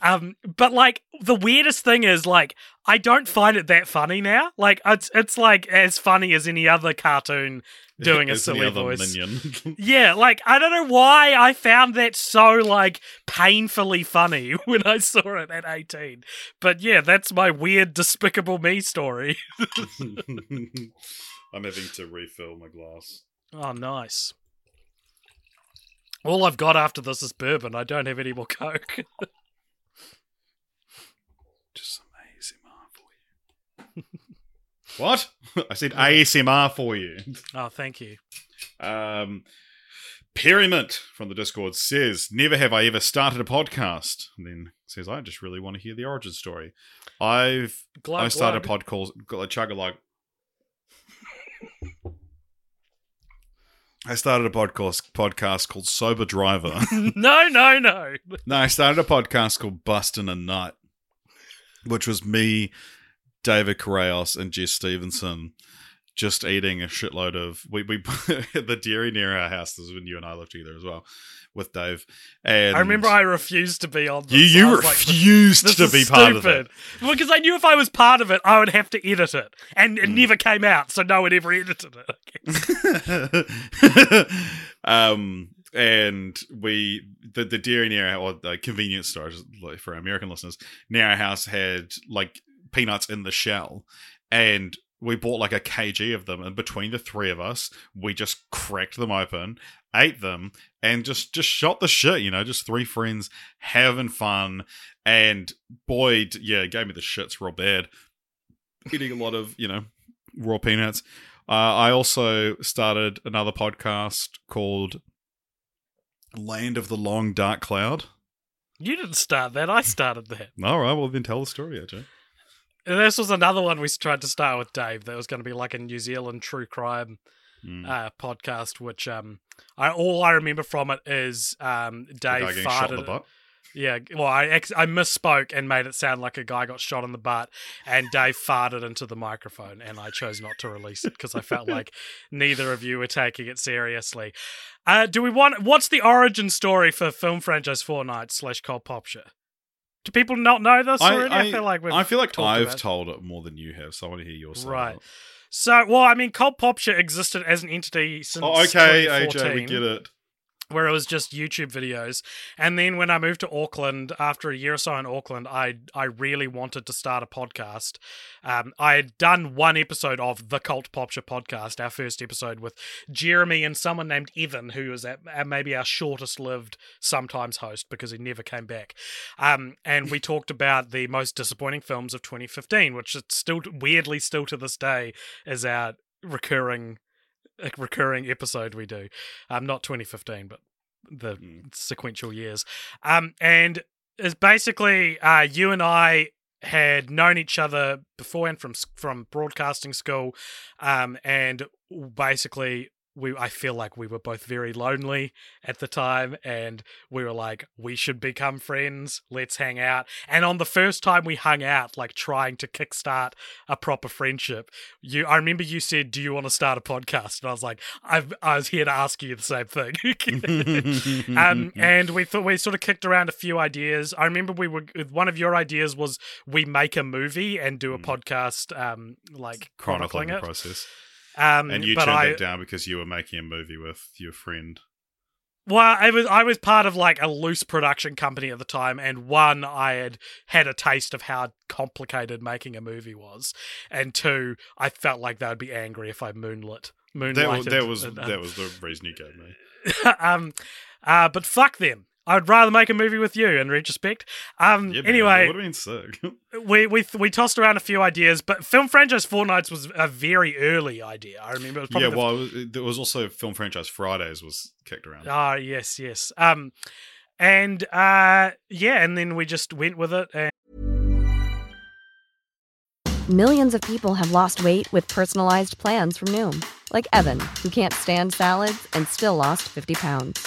um, but like the weirdest thing is like I don't find it that funny now. Like it's it's like as funny as any other cartoon doing a silly voice. Yeah, like I don't know why I found that so like painfully funny when I saw it at 18. But yeah, that's my weird despicable me story. I'm having to refill my glass. Oh, nice. All I've got after this is bourbon. I don't have any more coke. Just some ASMR for you. What? I said ASMR for you. oh, thank you. Um, Perryment from the Discord says, "Never have I ever started a podcast." And then says, "I just really want to hear the origin story." I've Glug, I started a glug. pod called a Chug-a-Lug. I started a podcast podcast called Sober Driver. no, no, no. no, I started a podcast called Bustin' a Nut, which was me, David Correos, and Jess Stevenson just eating a shitload of we we the dairy near our house. This is when you and I lived together as well with Dave. And I remember I refused to be on this. you you was like, refused to be part of stupid. it. Because I knew if I was part of it, I would have to edit it, and it never came out, so no one ever edited it. Um and we the the dairy near our or the convenience store for our American listeners near our house had like peanuts in the shell, and we bought like a kg of them, and between the three of us, we just cracked them open, ate them, and just just shot the shit. You know, just three friends having fun, and boy, yeah, gave me the shits real bad. Eating a lot of you know raw peanuts. Uh, I also started another podcast called Land of the Long Dark Cloud. You didn't start that. I started that. All right, well then tell the story, AJ. This was another one we tried to start with Dave. That was going to be like a New Zealand true crime Mm. uh, podcast, which um, I all I remember from it is um, Dave guy getting shot in the farted. Yeah, well, I ex- I misspoke and made it sound like a guy got shot in the butt, and Dave farted into the microphone, and I chose not to release it because I felt like neither of you were taking it seriously. Uh, do we want? What's the origin story for film franchise Fortnights slash Cult Popture? Do people not know this I, already? I, feel like we've I feel like I've told it more than you have, so I want to hear your side. Right. So, well, I mean, Cult Popture existed as an entity since Oh, okay, AJ, we get it. Where it was just YouTube videos. And then when I moved to Auckland, after a year or so in Auckland, I I really wanted to start a podcast. Um, I had done one episode of the Cult Popture podcast, our first episode with Jeremy and someone named Evan, who was at, uh, maybe our shortest lived sometimes host because he never came back. Um, and we talked about the most disappointing films of 2015, which is still weirdly still to this day is our recurring recurring episode we do. Um, not 2015, but the Mm. sequential years. Um, and it's basically uh, you and I had known each other beforehand from from broadcasting school, um, and basically we I feel like we were both very lonely at the time, and we were like, we should become friends. Let's hang out. And on the first time we hung out, like trying to kickstart a proper friendship, you I remember you said, "Do you want to start a podcast?" And I was like, I've, I was here to ask you the same thing. um, and we thought we sort of kicked around a few ideas. I remember we were one of your ideas was we make a movie and do a Mm. podcast, um, like chronicling chronicling the it. process. Um, And you turned I, that down because you were making a movie with your friend. Well, I was I was part of like a loose production company at the time, and one I had had a taste of how complicated making a movie was, and two I felt like they would be angry if I moonlit That, was that was and, um, that was the reason you gave me. um, uh, but fuck them. I'd rather make a movie with you. In retrospect, um, Yeah, anyway, that would have been sick. we we we tossed around a few ideas, but film franchise Fortnights was a very early idea. I remember. It was probably yeah, the well, it was, there was also film franchise Fridays was kicked around. Ah, yes, yes. Um, and uh, yeah, and then we just went with it. And Millions of people have lost weight with personalized plans from Noom, like Evan, who can't stand salads and still lost 50 pounds.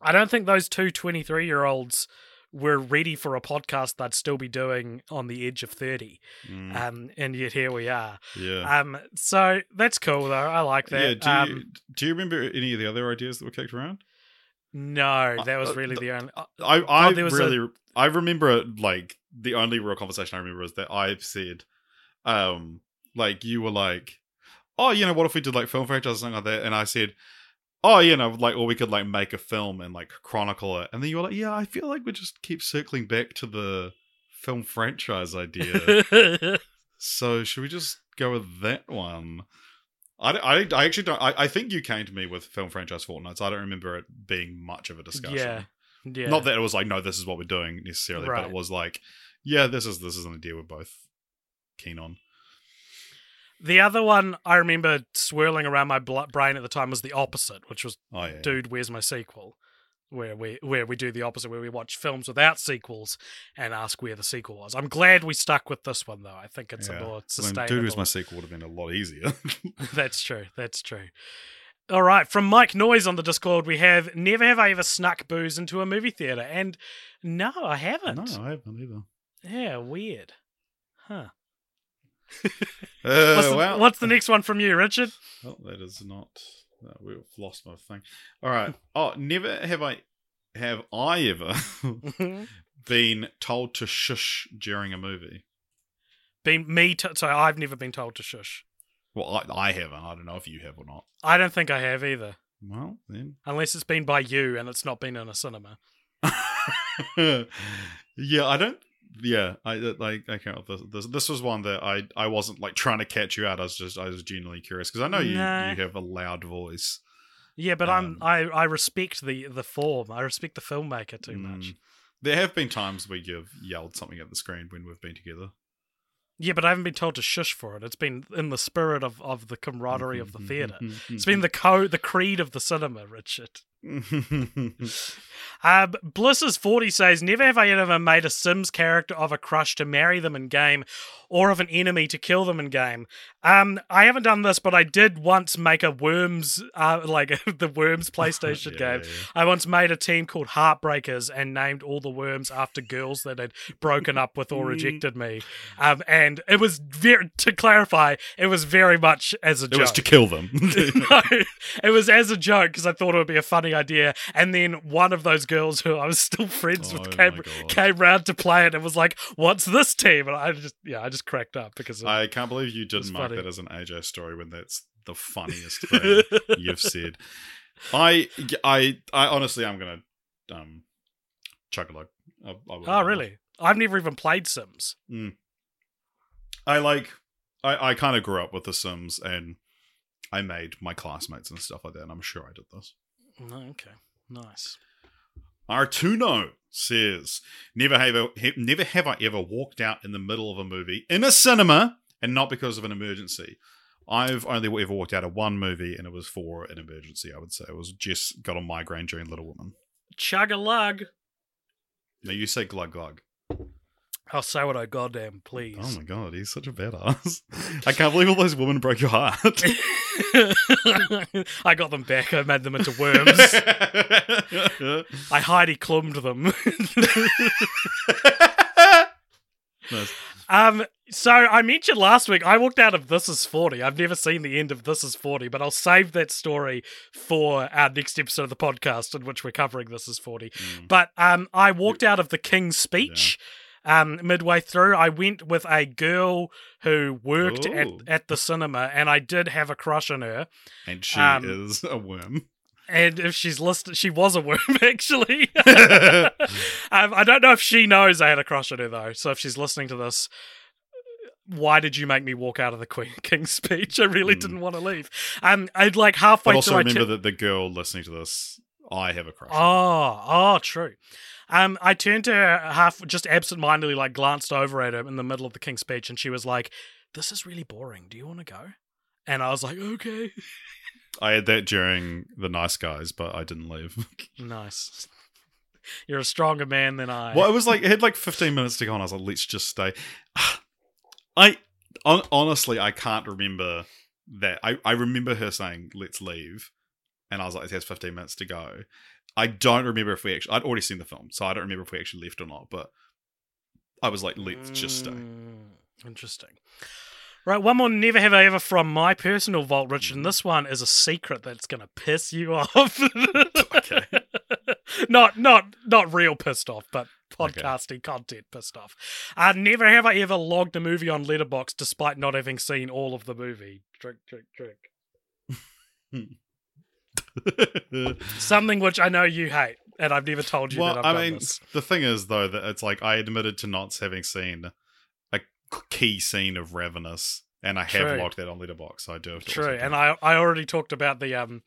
I don't think those two 23 year olds were ready for a podcast they'd still be doing on the edge of 30. Mm, Um, and yet here we are. yeah. Um, so that's cool though. I like that. yeah. Do um, you, do you remember any of the other ideas that were kicked around? no, that was uh, really the- the only. I I Oh, was really I remember like the only real conversation I remember is that I've said, um, like you were like, oh, you know, what if we did like film franchise or something like that? And I said, oh, you know, like or we could like make a film and like chronicle it. And then you were like, yeah, I feel like we just keep circling back to the film franchise idea. so should we just go with that one? I, I, I actually don't. I, I think you came to me with film franchise Fortnights. I don't remember it being much of a discussion. yeah. Yeah. Not that it was like, no, this is what we're doing necessarily, but it was like, yeah, this is this is an idea we're both keen on. The other one I remember swirling around my bl- brain at the time was the opposite, which was Oh yeah, "Dude, where's my sequel?" Where we where we do the opposite, where we watch films without sequels and ask where the sequel was. I'm glad we stuck with this one though. I think it's Yeah. a more I mean, sustainable. Dude, who's my sequel would have been a lot easier. That's true. That's true. All right, from Mike Noise on the Discord, we have never have I ever snuck booze into a movie theater, and no, I haven't. No, I haven't either. Yeah, weird. Huh. Uh, What's, the, well, what's the next one from you, Richard? Oh, that is not. Uh, we've lost my thing. All right. Oh, never have I have I ever been told to shush during a movie. been me. T- so I've never been told to shush. Well, I, I haven't. I don't know if you have or not. I don't think I have either, Well, then. unless it's been by you and it's not been in a cinema. yeah, I don't. Yeah, I like. I can't. This, this this was one that I I wasn't like trying to catch you out. I was just I was genuinely curious because I know you Nah. you have a loud voice. Yeah, but Um, I'm I, I respect the the form. I respect the filmmaker too much. Mm. There have been times where you've yelled something at the screen when we've been together. Yeah, but I haven't been told to shush for it. It's been in the spirit of, of the camaraderie of the theatre. It's been the co the creed of the cinema, Richard. Uh, Bliss's 40 says, Never have I ever made a Sims character of a crush to marry them in game or of an enemy to kill them in game. Um, I haven't done this, but I did once make a Worms, uh, like the Worms PlayStation Yeah, game. yeah, yeah. I once made a team called Heartbreakers and named all the worms after girls that had broken up with or rejected me. Um, and it was very, to clarify, it was very much as a It joke. was to kill them. no, it was as a joke because I thought it would be a funny idea. And then one of those girls who I was still friends Oh with came came round to play it and was like, "What's this team?" And I just yeah, I just cracked up because of, I can't believe you didn't mark funny. that as an AJ story when that's the funniest thing you've said. I, I, I honestly, I'm gonna um, chug a lug. I, I oh really? I've never even played Sims. I like. I, I kind of grew up with The Sims, and I made my classmates and stuff like that. And I'm sure I did this. Okay, nice. Artuno says, "Never have I, never have I ever walked out in the middle of a movie in a cinema, and not because of an emergency. I've only ever walked out of one movie, and it was for an emergency. I would say it was just got a migraine during Little Woman. Chug a lug. Now you say glug glug. Say what I goddamn please. Oh my god, he's such a badass. I can't believe all those women broke your heart. I got them back. I made them into worms. I Heidi Klumbed them. Nice. um, so I mentioned last week I walked out of This Is 40. I've never seen the end of This Is 40, but I'll save that story for our next episode of the podcast in which we're covering This Is 40. Mm. But um, I walked out of the King's Speech. Um, midway through, I went with a girl who worked at, Ooh. at the cinema, and I did have a crush on her. And she Um, is a worm. And if she's listed, she was a worm actually. um, I don't know if she knows I had a crush on her though. So if she's listening to this, why did you make me walk out of the Queen King's speech? I really Hmm. didn't want to leave. Um, I'd like halfway But also through. I also remember that the girl listening to this, I have a crush. on. Oh, oh, true. Um, I turned to her half, just absentmindedly, like glanced over at her in the middle of the King's speech, and she was like, "This is really boring. Do you want to go?" And I was like, "Okay." I had that during the Nice Guys, but I didn't leave. Nice. You're a stronger man than I. well, it was like it had like 15 minutes to go, and I was like, "Let's just stay." I honestly, I can't remember that. I I remember her saying, "Let's leave," and I was like, "It has 15 minutes to go." I don't remember if we actually. I'd already seen the film, so I don't remember if we actually left or not. But I was like, "Let's just stay." Mm, Interesting. Right, one more never have I ever from my personal vault, Richard, and this one is a secret that's gonna piss you off. Okay. not not not real pissed off, but Okay. podcasting content pissed off. Uh, never have I ever logged a movie on Letterboxd despite not having seen all of the movie. Drink, drink, drink. Something which I know you hate, and I've never told you well, that I've I mean, this. the thing is though that it's like I admitted to not having seen a key scene of Ravenous, and I have True. logged that on Letterboxd. So I do have to. True, and I I already talked about the um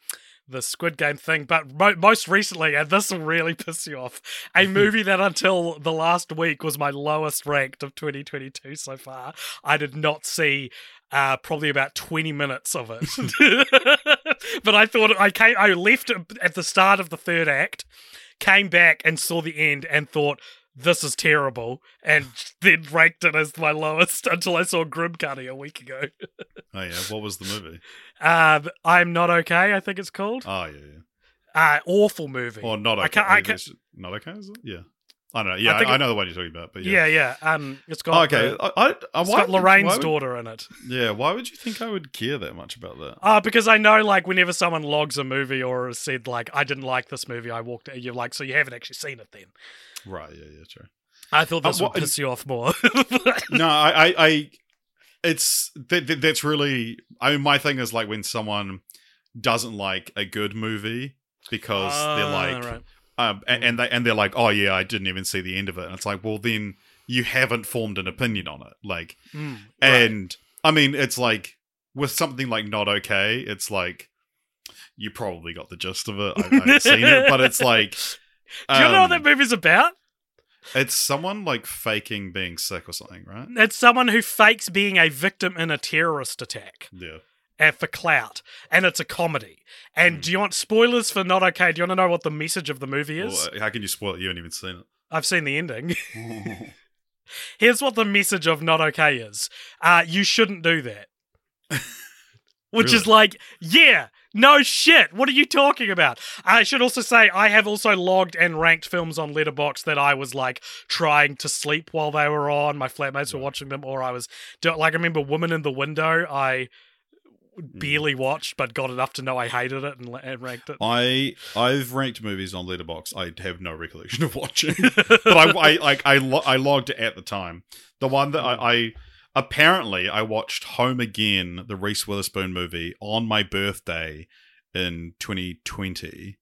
the Squid Game thing, but mo- most recently, and this will really piss you off, a movie that until the last week was my lowest ranked of 2022 so far. I did not see uh, probably about 20 minutes of it, but I thought I came, I left at the start of the third act, came back and saw the end, and thought. this is terrible, and then ranked it as my lowest until I saw Grimcutty a week ago. Oh yeah, what was the movie? Um, I'm not okay. I think it's called. Oh yeah, yeah. Uh, awful movie. Or not okay. I can't. I can't not okay. Is it? Yeah. I don't know. Yeah, I I, I know the one you're talking about, but yeah, yeah. yeah. Um, it's Oh, got okay. the- I, I, I, it's why got Lorraine's would- daughter in it. Yeah. Why would you think I would care that much about that? Uh, because I know, like, whenever someone logs a movie or has said, like, I didn't like this movie, I walked. You're like, so you haven't actually seen it then? Right. Yeah. Yeah. True. I thought Uh, this what- would piss you off more. no, I, I, I it's that, that, that's really. I mean, my thing is like when someone doesn't like a good movie because they're Ah, like, right. Um, and, and they and they're like, oh yeah, I didn't even see the end of it, and it's like, well, then you haven't formed an opinion on it, like, Mm, right. and I mean, it's like with something like not okay, it's like you probably got the gist of it. I, I haven't seen it, but it's like. Do you know what um, that movie's about? It's someone like faking being sick or something, right? It's someone who fakes being a victim in a terrorist attack Yeah. And for clout, and it's a comedy. And Hmm. do you want spoilers for Not Okay? Do you want to know what the message of the movie is? Well, uh, how can you spoil it? You haven't even seen it. I've seen the ending. Here's what the message of Not Okay is uh, you shouldn't do that. Which is like, yeah, no shit. What are you talking about? I should also say I have also logged and ranked films on Letterboxd that I was like trying to sleep while they were on. My flatmates were watching them, or I was do- like, I remember Woman in the Window. I Mm. Mm. barely watched, but got enough to know I hated it and, and ranked it. I I've ranked movies on Letterboxd. I have no recollection of watching, but I I like I, lo- I logged it at the time. The one that I, mm. I apparently I watched Home Again, the Reese Witherspoon movie, on my birthday in 2020.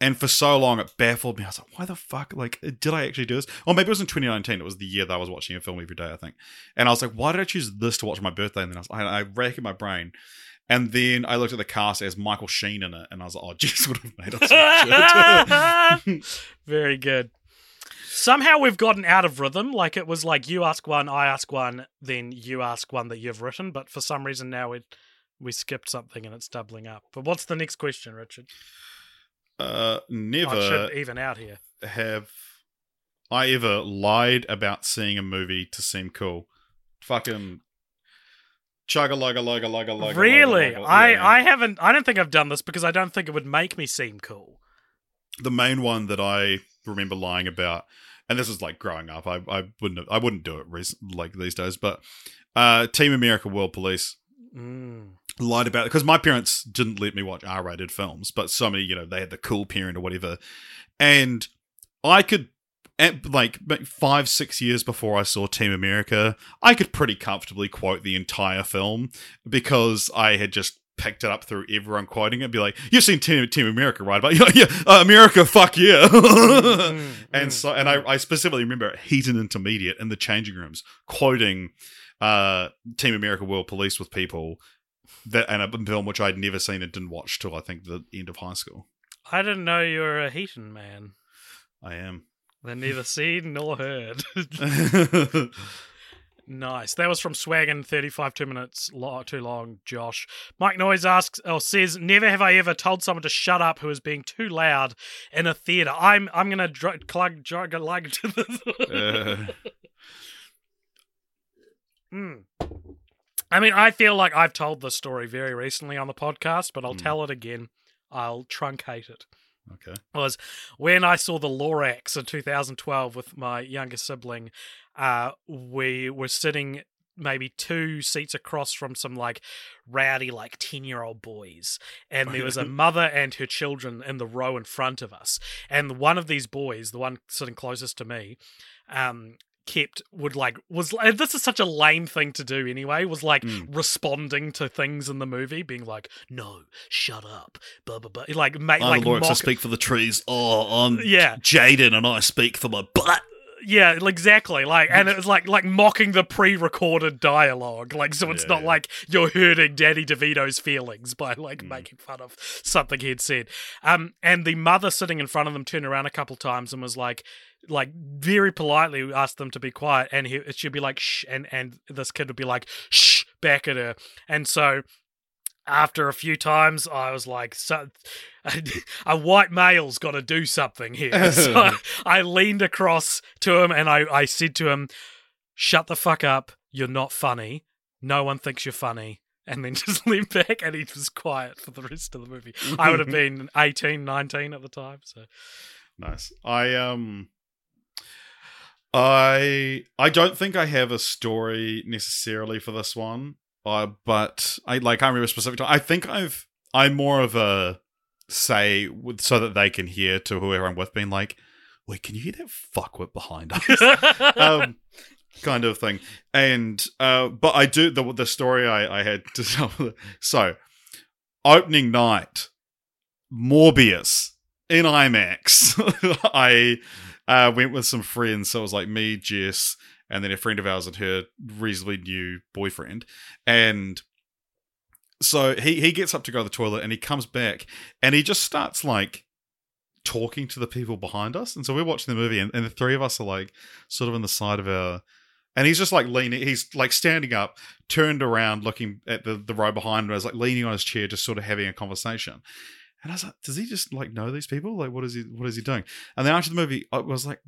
And for so long, it baffled me. I was like, why the fuck? Like, did I actually do this? Or maybe it was in 2019. It was the year that I was watching a film every day, I think. And I was like, why did I choose this to watch my birthday? And then I was I, I racked my brain. And then I looked at the cast as Michael Sheen in it, and I was like, "Oh, jeez, would have made us watch it." Very good. Somehow we've gotten out of rhythm. Like it was like you ask one, I ask one, then you ask one that you've written. But for some reason now we we skipped something and it's doubling up. But what's the next question, Richard? Uh, never even out here. have I ever lied about seeing a movie to seem cool. Fucking chugga lugga lugga lugga lugga. really? lugga, lugga. I Yeah. I haven't. I don't think I've done this because I don't think it would make me seem cool. the main one that I remember lying about, and this is like growing up. I I wouldn't have, I wouldn't do it recent, like these days, but uh, Team America World Police Mm. lied about it because my parents didn't let me watch R-rated films, but so many, you know, they had the cool parent or whatever, and I could. At like five, six years before I saw Team America, I could pretty comfortably quote the entire film because I had just picked it up through everyone quoting it. and Be like, "You've seen Team, Team America, right?" But yeah, yeah, uh, America, fuck yeah. Mm, and mm, so, and I, I specifically remember Heaton Intermediate in the changing rooms quoting uh, Team America World Police with people that and a film which I'd never seen and didn't watch till I think the end of high school. I didn't know you were a Heaton man. I am. I neither seen nor heard. Nice. That was from Swaggin, 35 two minutes lo- too long, Josh. Mike Noise asks or says, Never have I ever told someone to shut up who is being too loud in a theatre. I'm I'm gonna dr- plug drug lug to this. Uh, Mm. I mean, I feel like I've told this story very recently on the podcast, but I'll Mm. tell it again. I'll truncate it. okay. was when I saw the Lorax in 2012 with my younger sibling. Uh, we were sitting maybe two seats across from some like rowdy like 10 year old boys and there was a mother and her children in the row in front of us and one of these boys the one sitting closest to me um kept would like was and this is such a lame thing to do anyway was like Mm. responding to things in the movie being like no shut up blah blah blah like make I'm like the Lorax, I mock- speak for the trees. Oh, I'm yeah Jaden and I speak for my butt. yeah exactly like and it was like like mocking the pre-recorded dialogue like so it's Yeah, not yeah. like you're hurting danny devito's feelings by like Mm. making fun of something he'd said um and the mother sitting in front of them turned around a couple times and was like like very politely asked them to be quiet and he, she'd be like shh and and this kid would be like shh back at her and so after a few times, I was like, so, a white male's got to do something here. so I, I leaned across to him and I, I said to him, shut the fuck up. You're not funny. No one thinks you're funny. And then just leaned back and he was quiet for the rest of the movie. I would have been 18, 19 at the time. So Nice. I um I I don't think I have a story necessarily for this one. Uh, but I like I remember a specific time. I think I've I'm more of a say with, so that they can hear to whoever I'm with being like, wait, can you hear that fuckwit behind us? um, kind of thing. And uh, but I do the the story I I had to tell. So opening night, Morbius in IMAX. I uh, went with some friends. So it was like me, Jess, and then a friend of ours and her reasonably new boyfriend. And so he he gets up to go to the toilet and he comes back and he just starts like talking to the people behind us. And so we're watching the movie and, and the three of us are like sort of on the side of our and he's just like leaning he's like standing up, turned around, looking at the, the row behind him, like leaning on his chair, just sort of having a conversation. And I was like, does he just like know these people? Like, what is he? What is he doing? And then after the movie, I was like,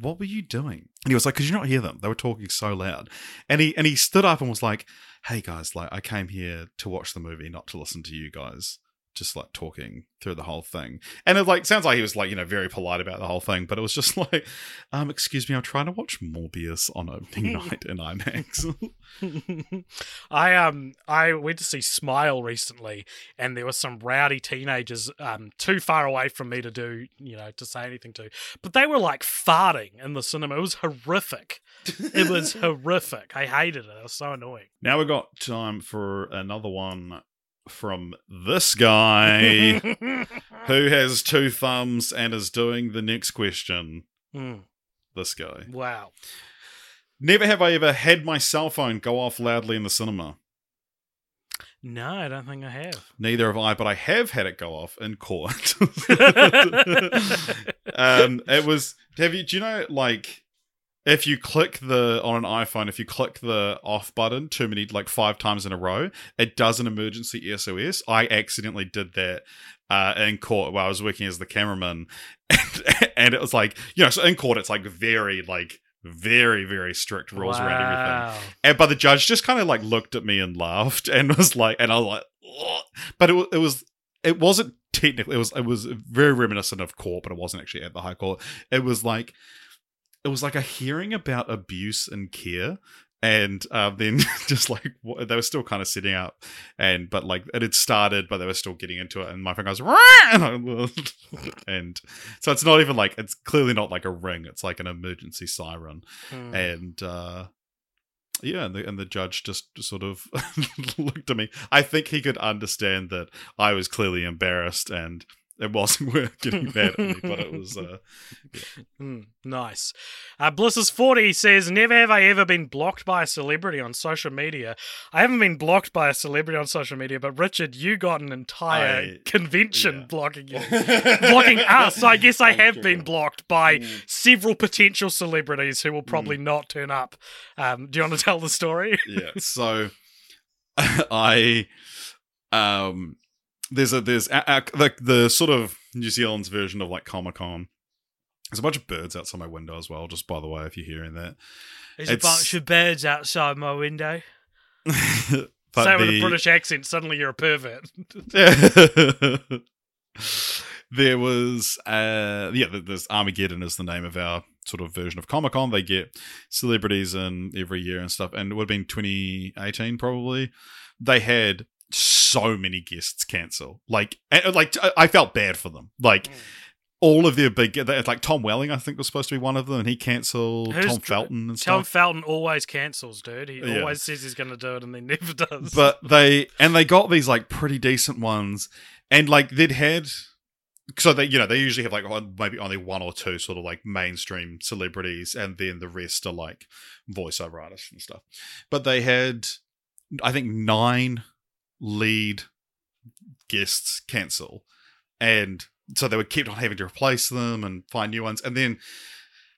what were you doing? And he was like, because you not hear them. They were talking so loud. And he and he stood up and was like, hey guys, like I came here to watch the movie, not to listen to you guys just like talking through the whole thing. And it like sounds like he was like, you know, very polite about the whole thing, but it was just like, um, excuse me, I'm trying to watch Morbius on opening night in IMAX. I um I went to see Smile recently, and there were some rowdy teenagers um too far away from me to do you know to say anything to, but they were like farting in the cinema. It was horrific. it was horrific. I hated it. It was so annoying. now we've got time for another one from this guy who has two thumbs and is doing the next question. Hmm, This guy. wow. Never have I ever had my cell phone go off loudly in the cinema. No, I don't think I have. Neither have I, but I have had it go off in court. um, it was. Have you? Do you know like? If you click the on an iPhone, if you click the off button too many like five times in a row, it does an emergency SOS. I accidentally did that uh, in court while I was working as the cameraman, and, and it was like you know, so in court it's like very like very very strict rules around everything. And but the judge just kind of like looked at me and laughed and was like, and I was like, "Ugh." but it it was it wasn't technically it was it was very reminiscent of court, but it wasn't actually at the high court. It was like it was like a hearing about abuse and care. And uh, then just like they were still kind of sitting up, and but like it had started, but they were still getting into it. And my phone goes, and, and so it's not even like it's clearly not like a ring; it's like an emergency siren Hmm. and uh yeah and the, and the judge just sort of looked at me i think he could understand that i was clearly embarrassed and it wasn't worth getting mad at me but it was uh Hmm, nice. Uh, Bliss's 40 says, Never have I ever been blocked by a celebrity on social media. I haven't been blocked by a celebrity on social media, but Richard, you got an entire I- convention yeah. blocking you. blocking us. I guess I have been blocked by Mm. several potential celebrities who will probably not turn up. Um, do you want to tell the story? yeah so i um there's a there's a, a, the, the sort of new zealand's version of like comic-con there's a bunch of birds outside my window as well just by the way if you're hearing that There's It's- a bunch of birds outside my window. Say it with a British accent, suddenly you're a pervert. there was uh yeah th- there's armageddon is the name of our sort of version of comic-con they get celebrities in every year and stuff and it would have been 2018 probably they had so many guests cancel like eh, eh, like I- felt bad for them like all of their big like tom welling i think was supposed to be one of them and he cancelled Who's tom felton and Tom stuff Felton always cancels, dude. He Yeah. always says he's going to do it and then never does. but they and they got these like pretty decent ones and like they'd had so they you know they usually have like maybe only one or two sort of like mainstream celebrities and then the rest are like voiceover artists and stuff but they had i think nine lead guests cancel and so they would keep on having to replace them and find new ones and then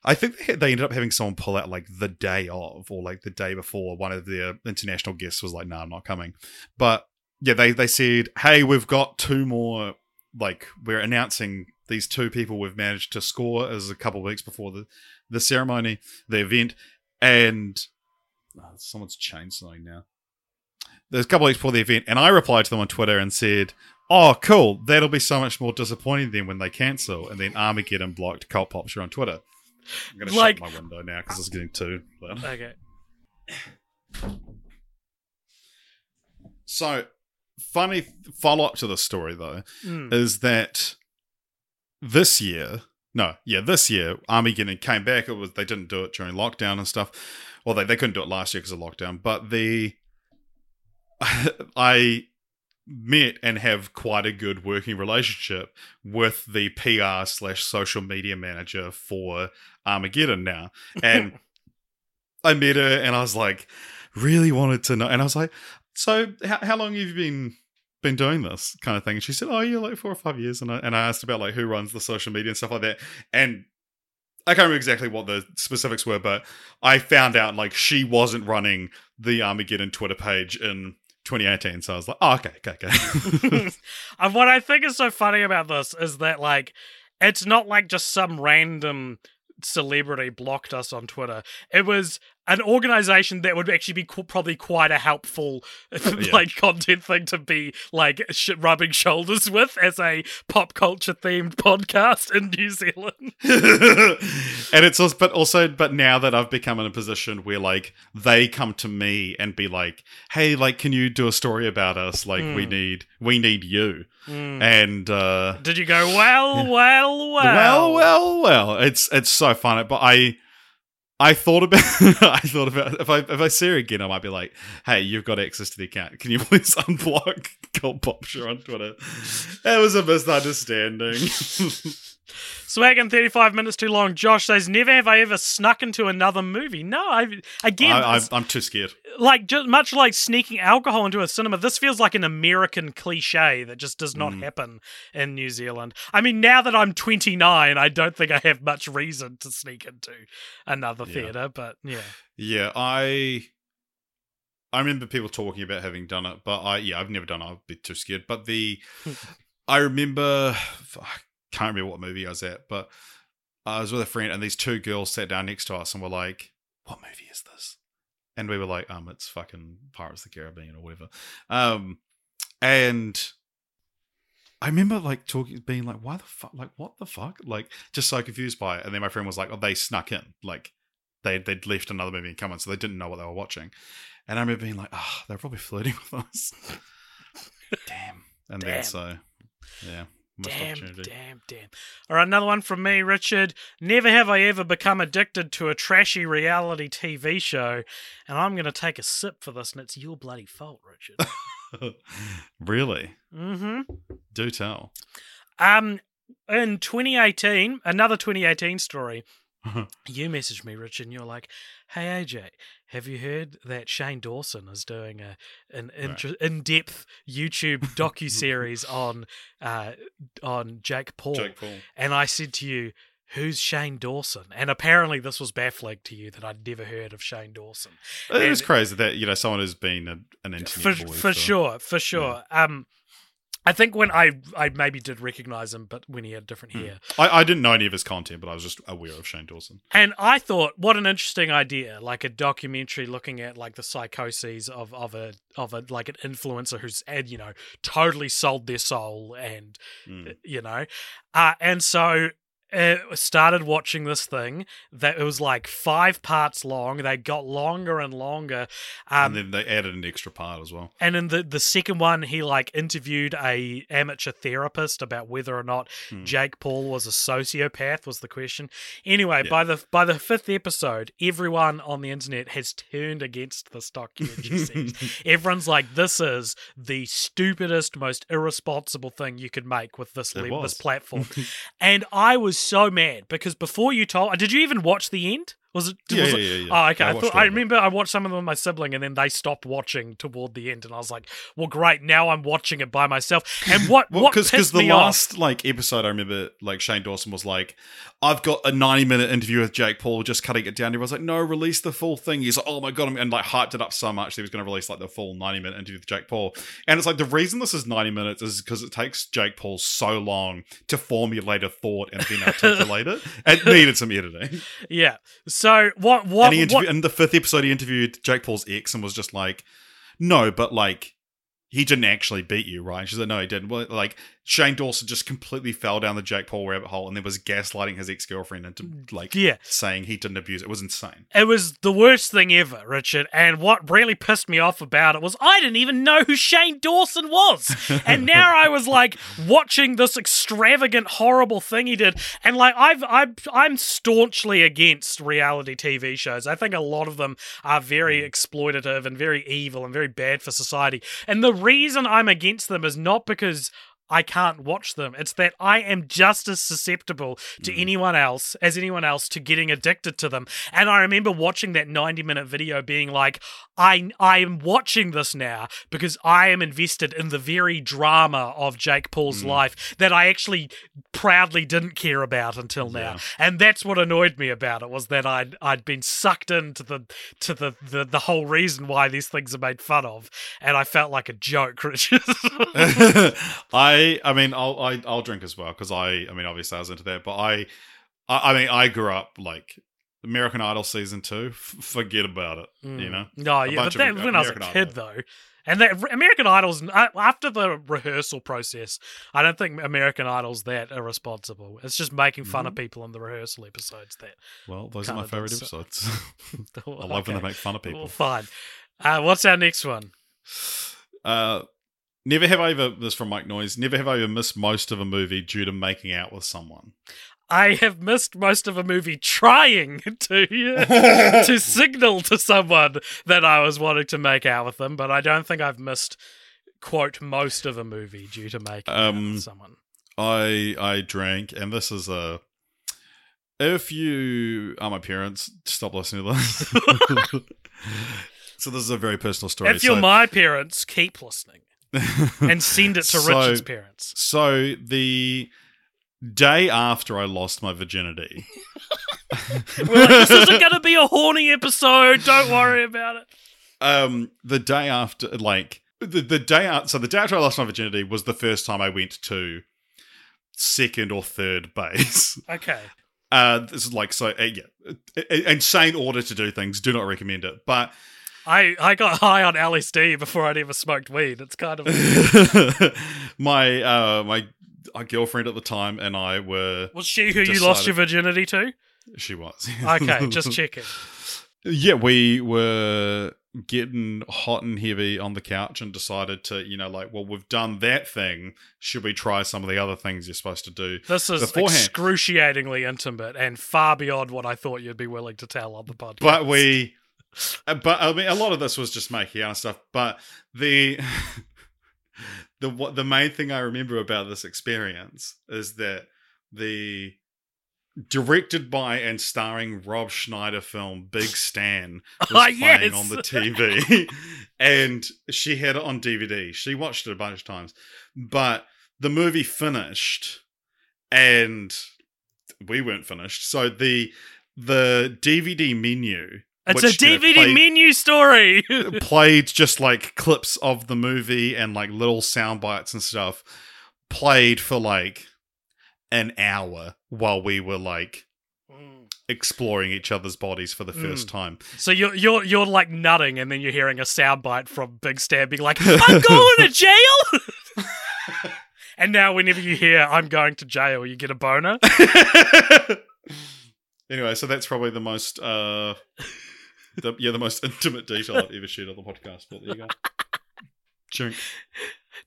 I think they, they ended up having someone pull out like the day of or like the day before. One of their international guests was like, "No, I'm not coming." But yeah, they they said, "Hey, we've got two more. Like, we're announcing these two people we've managed to score as a couple weeks before the the ceremony, the event, and oh, someone's something now. There's a couple of weeks before the event, and I replied to them on Twitter and said." Oh, cool. That'll be so much more disappointing than when they cancel. And then Armageddon blocked Cult Popture on Twitter. I'm going to Like- shut my window now because it's getting too loud. Okay. So, funny follow up to the story though Mm. is that this year, no, yeah, this year, Armageddon came back. It was they didn't do it during lockdown and stuff. Well, they they couldn't do it last year because of lockdown. But the I met and have quite a good working relationship with the PR slash social media manager for Armageddon now, and I met her and I was like, really wanted to know, and I was like, so how, how long have you been been doing this kind of thing? And she said, oh, yeah, like four or five years, and I and I asked about like who runs the social media and stuff like that, and I can't remember exactly what the specifics were, but I found out like she wasn't running the Armageddon Twitter page in 2018. So I was like, oh, okay, okay, okay. and what I think is so funny about this is that like it's not like just some random celebrity blocked us on Twitter. It was an organization that would actually be probably quite a helpful like content thing to be like sh- rubbing shoulders with as a pop culture themed podcast in New Zealand. and it's also, but also, but now that I've become in a position where like they come to me and be like, "Hey, like, can you do a story about us? Like, we Hmm. need, we need you." Mm. And uh, Did you go well, well, well, well, well, well, it's it's so funny. But I, I thought about, I thought about if I if I see her again, I might be like, "Hey, you've got access to the account. Can you please unblock Cult Popture on Twitter?" It was a misunderstanding. Swagging 35 minutes too long. Josh says, Never have I ever snuck into another movie. No, I again, I, I'm, I'm too scared. like just much like sneaking alcohol into a cinema, this feels like an American cliche that just does not Mm. happen in New Zealand. I mean, now that I'm 29, I don't think I have much reason to sneak into another Yeah. theater, but yeah. Yeah, I I remember people talking about having done it, but I yeah, I've never done it. I'd be too scared. But the I remember I can't remember what movie I was at, but I was with a friend and these two girls sat down next to us and were like, "What movie is this?" And we were like, "Um, it's fucking Pirates of the Caribbean or whatever." Um, and I remember like talking, being like, "Why the fuck? Like, what the fuck?" Like, just so confused by it. And then my friend was like, "Oh, they snuck in. Like, they they'd left another movie and come in, so they didn't know what they were watching." And I remember being like, "Ah, they're probably flirting with us." Damn. And Damn. then so, yeah, Damn, damn, damn. All right, another one from me, Richard. Never have I ever become addicted to a trashy reality TV show, and I'm going to take a sip for this, and it's your bloody fault, Richard. really? mm-hmm. Do tell. Um, in 2018, another 2018 story. You messaged me, Richard, and you're like, "Hey AJ, have you heard that Shane Dawson is doing a an inter- in-depth YouTube docu series on uh on Jake Paul?" Jake Paul. And I said to you, "Who's Shane Dawson?" And apparently, this was baffling to you that I'd never heard of Shane Dawson. It is And- crazy that you know someone who's been a, an For internet boy for sure, for sure. Um, I think when I I maybe did recognize him, but when he had different Hmm. hair. I, I didn't know any of his content, but I was just aware of Shane Dawson. And I thought, what an interesting idea! Like a documentary looking at like the psychoses of of a of a like an influencer who's had you know totally sold their soul and Mm. you know, uh, and so. Uh, started watching this thing that it was like five parts long. They got longer and longer. Um, and then they added an extra part as well. and in the the second one, he like interviewed a amateur therapist about whether or not Hmm. Jake Paul was a sociopath. Was the question. Anyway, Yeah. by the by the fifth episode, everyone on the internet has turned against this documentary. Everyone's like, "This is the stupidest, most irresponsible thing you could make with this le- this platform." and I was so mad because before you told, did you even watch the end? Was it? Yeah, was yeah, yeah, yeah. Oh, okay. I I, thought, I remember I watched some of them with my sibling, and then they stopped watching toward the end, and I was like, "Well, great. Now I'm watching it by myself." And what Well, what because the me off? last like episode, I remember like Shane Dawson was like, "I've got a ninety minute interview with Jake Paul, just cutting it down." He was like, "No, release the full thing." He's like, "Oh my god!" and like hyped it up so much that he was going to release like the full ninety minute interview with Jake Paul. And it's like the reason this is ninety minutes is because it takes Jake Paul so long to formulate a thought and then articulate it. It needed some editing. Yeah. So what? What? and he what in the fifth episode, he interviewed Jake Paul's ex and was just like, "No, but like." He didn't actually beat you, right? She's like, no, he didn't. Well, like Shane Dawson just completely fell down the Jake Paul rabbit hole, and then was gaslighting his ex girlfriend into like Yeah. saying he didn't abuse it. It was insane. It was the worst thing ever, Richard. And what really pissed me off about it was I didn't even know who Shane Dawson was. and now I was like watching this extravagant, horrible thing he did. And like I've, I've I'm staunchly against reality TV shows. I think a lot of them are very mm. exploitative and very evil and very bad for society. And the reason I'm against them is not because I can't watch them. It's that I am just as susceptible to mm. anyone else as anyone else to getting addicted to them. And I remember watching that 90 minute video being like, I I am watching this now because I am invested in the very drama of Jake Paul's mm. life that I actually proudly didn't care about until now. Yeah. And that's what annoyed me about it was that I'd I'd been sucked into the to the the, the whole reason why these things are made fun of. And I felt like a joke, Richard. I, I mean, I'll, I, I'll drink as well because I, I mean, obviously I was into that, but I, I, I mean, I grew up like American Idol season two. F- forget about it, you know. No, A yeah, but bunch of that, when I was a American kid, though, and that American Idol's after the rehearsal process, I don't think American Idol's that irresponsible. It's just making fun of Mm-hmm. people in the rehearsal episodes. That Well, those are my favorite episodes. I love when they make fun of people. Well, fine. Uh, what's our next one? Uh, never have I ever. This from Mike Noise. Never have I ever missed most of a movie due to making out with someone. I have missed most of a movie trying to to signal to someone that I was wanting to make out with them, but I don't think I've missed quote most of a movie due to making out Um, with someone. I I drank, and this is a. If you are my parents, stop listening to this. so this is a very personal story. If you're so, my parents, keep listening and send it to So- Richard's parents. so the day after I lost my virginity, We're like, this isn't going to be a horny episode. Don't worry about it. um, the day after, like the the day out, so the day after I lost my virginity was the first time I went to second or third base. Okay. Uh, this is like so, uh, yeah, insane order to do things. Do not recommend it, but. I, I got high on LSD before I'd ever smoked weed. It's kind of. my uh my uh, girlfriend at the time and I were Was she who you lost your virginity to? she was Okay, just checking. yeah we were getting hot and heavy on the couch and decided to you know like well we've done that thing should we try some of the other things you're supposed to do This is beforehand excruciatingly intimate and far beyond what I thought you'd be willing to tell on the podcast. but we but I mean a lot of this was just making out and stuff but the the what the main thing I remember about this experience is that the directed by and starring Rob Schneider film Big Stan was Ah, playing yes. on the TV and she had it on DVD. She watched it a bunch of times. But the movie finished and we weren't finished. So the the DVD menu it's a which, you know, DVD played- menu story. played just like clips of the movie and like little sound bites and stuff played for like an hour while we were like exploring each other's bodies for the first Mm. time. So you're you're you're like nutting, and then you're hearing a soundbite from Big Stan being like, "I'm going to jail." and now, whenever you hear "I'm going to jail," you get a boner. anyway, so that's probably the most uh the, yeah, the most intimate detail I've ever shared on the podcast. But there you go. Drink.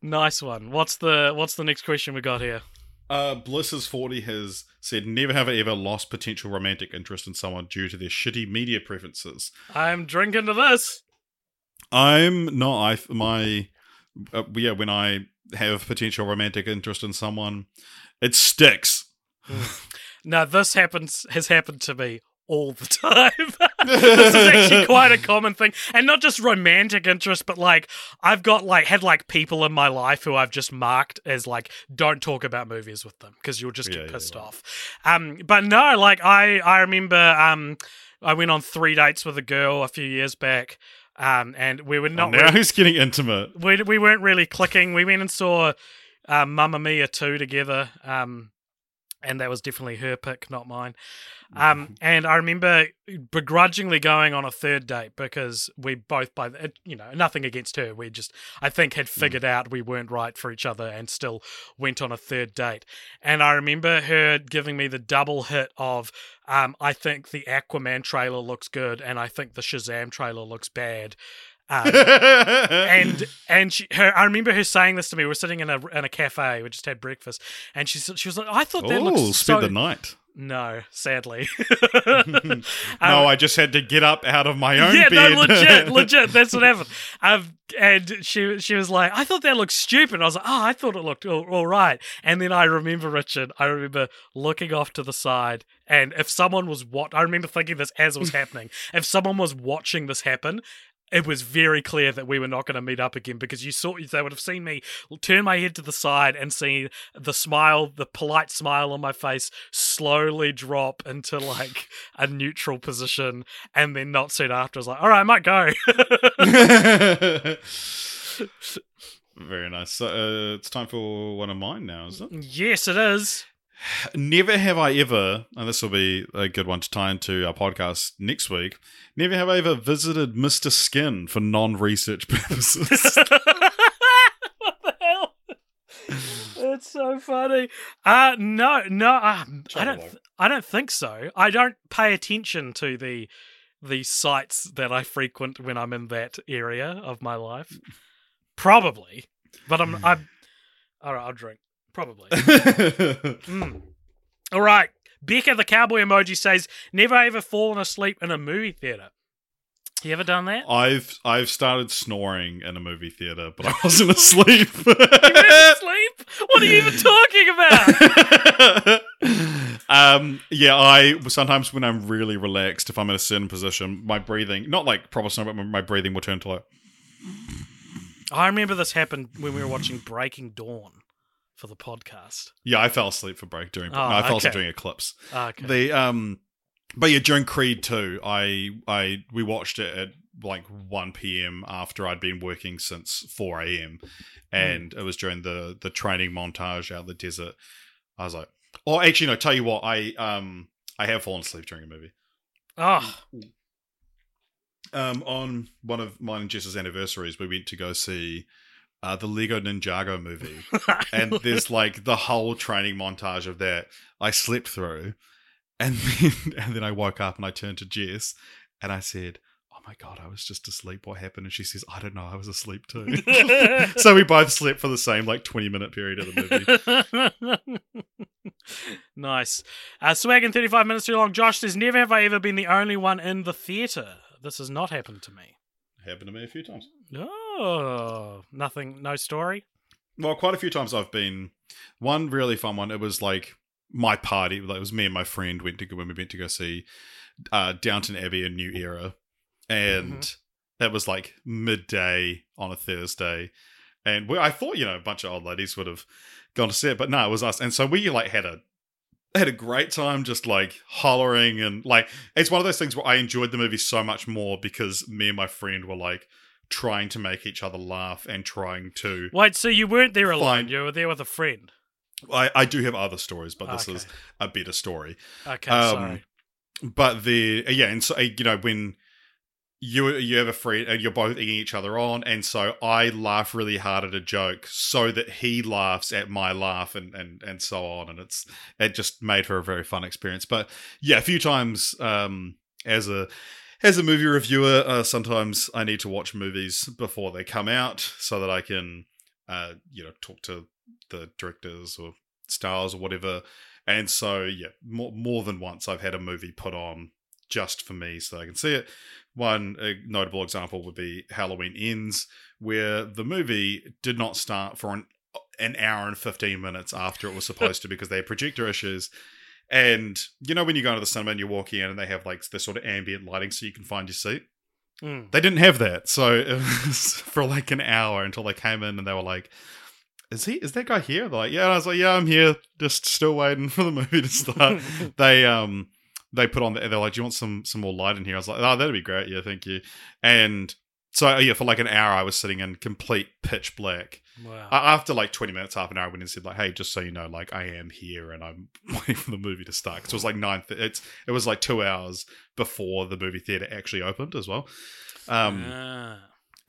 nice one. What's the what's the next question we got here? Uh, Bliss's 40 has said, Never have I ever lost potential romantic interest in someone due to their shitty media preferences. I'm drinking to this. I'm not. I my uh, yeah. When I have potential romantic interest in someone, it sticks. Now this happens has happened to me all the time. this is actually quite a common thing, and not just romantic interest, but like I've got like had like people in my life who I've just marked as like don't talk about movies with them because you'll just get Yeah, yeah, pissed right. off. Um, but no, like I I remember um I went on three dates with a girl a few years back. Um, and we were Oh, not now really- he's getting intimate. we we weren't really clicking. We went and saw uh, Mamma Mia two together, um, and that was definitely her pick, not mine. Um, and I remember begrudgingly going on a third date because we both, by the- you know, nothing against her. We just, I think, had figured out we weren't right for each other, and still went on a third date. And I remember her giving me the double hit of, um, I think the Aquaman trailer looks good, and I think the Shazam trailer looks bad. Um, and and she, her, I remember her saying this to me. We were sitting in a in a cafe. We just had breakfast, and she said- she was like, "I thought that oh, looks spend so." the night. No, sadly. no, I just had to get up out of my own Um, yeah, bed. no, legit, legit. That's what happened. Um, and she she was like, "I thought that looked stupid." I was like, "Oh, I thought it looked all, all right." And then I remember Richard. I remember looking off to the side, and if someone was what I remember thinking this as it was happening. if someone was watching this happen. It was very clear that we were not going to meet up again because you saw they would have seen me turn my head to the side and see the smile, the polite smile on my face, slowly drop into like a neutral position, and then not soon after, I was like, "All right, I might go." Very nice. So uh, it's time for one of mine now, is it? yes, it is. Never have I ever, and this will be a good one to tie into our podcast next week. Never have I ever visited Mr. Skin for non-research purposes. what the hell? It's so funny. Uh no, no, uh, I don't. Trouble. I don't think so. I don't pay attention to the the sites that I frequent when I'm in that area of my life. Probably, but I'm. I'm. All right, I'll drink. Probably. Mm. All right. Becca the cowboy emoji says, "Never ever fallen asleep in a movie theater." You ever done that? I've I've started snoring in a movie theater, but I wasn't asleep. You asleep? What are you even talking about? um, yeah, I sometimes when I'm really relaxed, if I'm in a certain position, my breathing, not like proper snore, but my- my breathing will turn to like. I remember this happened when we were watching Breaking Dawn for the podcast. Yeah, I fell asleep for break during. Oh, no, I fell asleep during Eclipse. Ah, Okay. The um, but yeah, during Creed two, I I we watched it at like one p.m. after I'd been working since four a.m. and it was during the the training montage out in the desert. I was like, oh, actually, no. Tell you what, I um I have fallen asleep during a movie. oh, Um, on one of mine and Jess's anniversaries, we went to go see uh, the Lego Ninjago movie. and there's like the whole training montage of that I slept through, and then and then I woke up and I turned to Jess and I said, "Oh my god, I was just asleep. What happened?" And she says, "I don't know. I was asleep too." so we both slept for the same like 20 minute period of the movie. nice. Uh, Swaggin, 35 minutes too long. Josh says, Never have I ever been the only one in the theatre. This has not happened to me. Happened to me a few times. Oh, nothing, no story. Well, quite a few times I've been. One really fun one. It was like my party. Like it was me and my friend went to go when we went to go see uh, Downton Abbey: A New Era, and that was like midday on a Thursday. And we, I thought you know a bunch of old ladies would have gone to see it, but no, it was us. And so we like had a had a great time just like hollering and like it's one of those things where I enjoyed the movie so much more because me and my friend were like trying to make each other laugh and trying to Wait, so you weren't there alone? Fine. You were there with a friend. I, I do have other stories, but this Okay. is a better story. Okay, Um, sorry. But the yeah, and so you know when you you have a friend and you're both egging each other on, and so I laugh really hard at a joke so that he laughs at my laugh, and and and so on, and it's it just made for a very fun experience. But yeah, a few times um, as a as a movie reviewer, uh, sometimes I need to watch movies before they come out so that I can uh, you know talk to the directors or stars or whatever. And so, yeah, more, more than once I've had a movie put on just for me so I can see it. One notable example would be Halloween Ends, where the movie did not start for an, an hour and 15 minutes after it was supposed to because they had projector issues. And you know when you go into the cinema and you're walking in and they have like this sort of ambient lighting so you can find your seat. Mm. They didn't have that, so it was for like an hour until they came in and they were like, "Is he? Is that guy here?" They're like, "Yeah." And I was like, "Yeah, I'm here, just still waiting for the movie to start." they um they put on the, they're like, "Do you want some some more light in here?" I was like, "Oh, that'd be great. Yeah, thank you." And so yeah, for like an hour, I was sitting in complete pitch black. Wow. After like twenty minutes, half an hour, I went and said like, "Hey, just so you know, like I am here and I'm waiting for the movie to start." Because it was like nine. Th- it's it was like two hours before the movie theater actually opened as well. Um, Ah.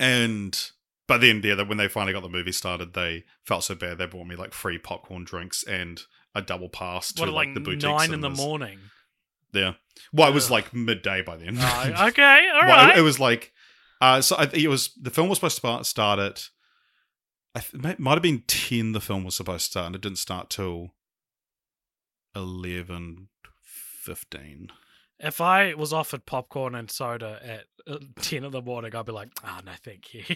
and but then yeah, when they finally got the movie started, they felt so bad they bought me like free popcorn drinks and a double pass to What, like, like the boutique nine in the morning? Yeah, well, it was like midday by then. Oh, okay, all Well, right. it, it was like uh, so. I it was the film was supposed to start- start at. I th- it might have been ten. The film was supposed to start, and it didn't start till eleven fifteen. if I was offered popcorn and soda at uh, 10 in the morning, I'd be like, oh, no, thank you.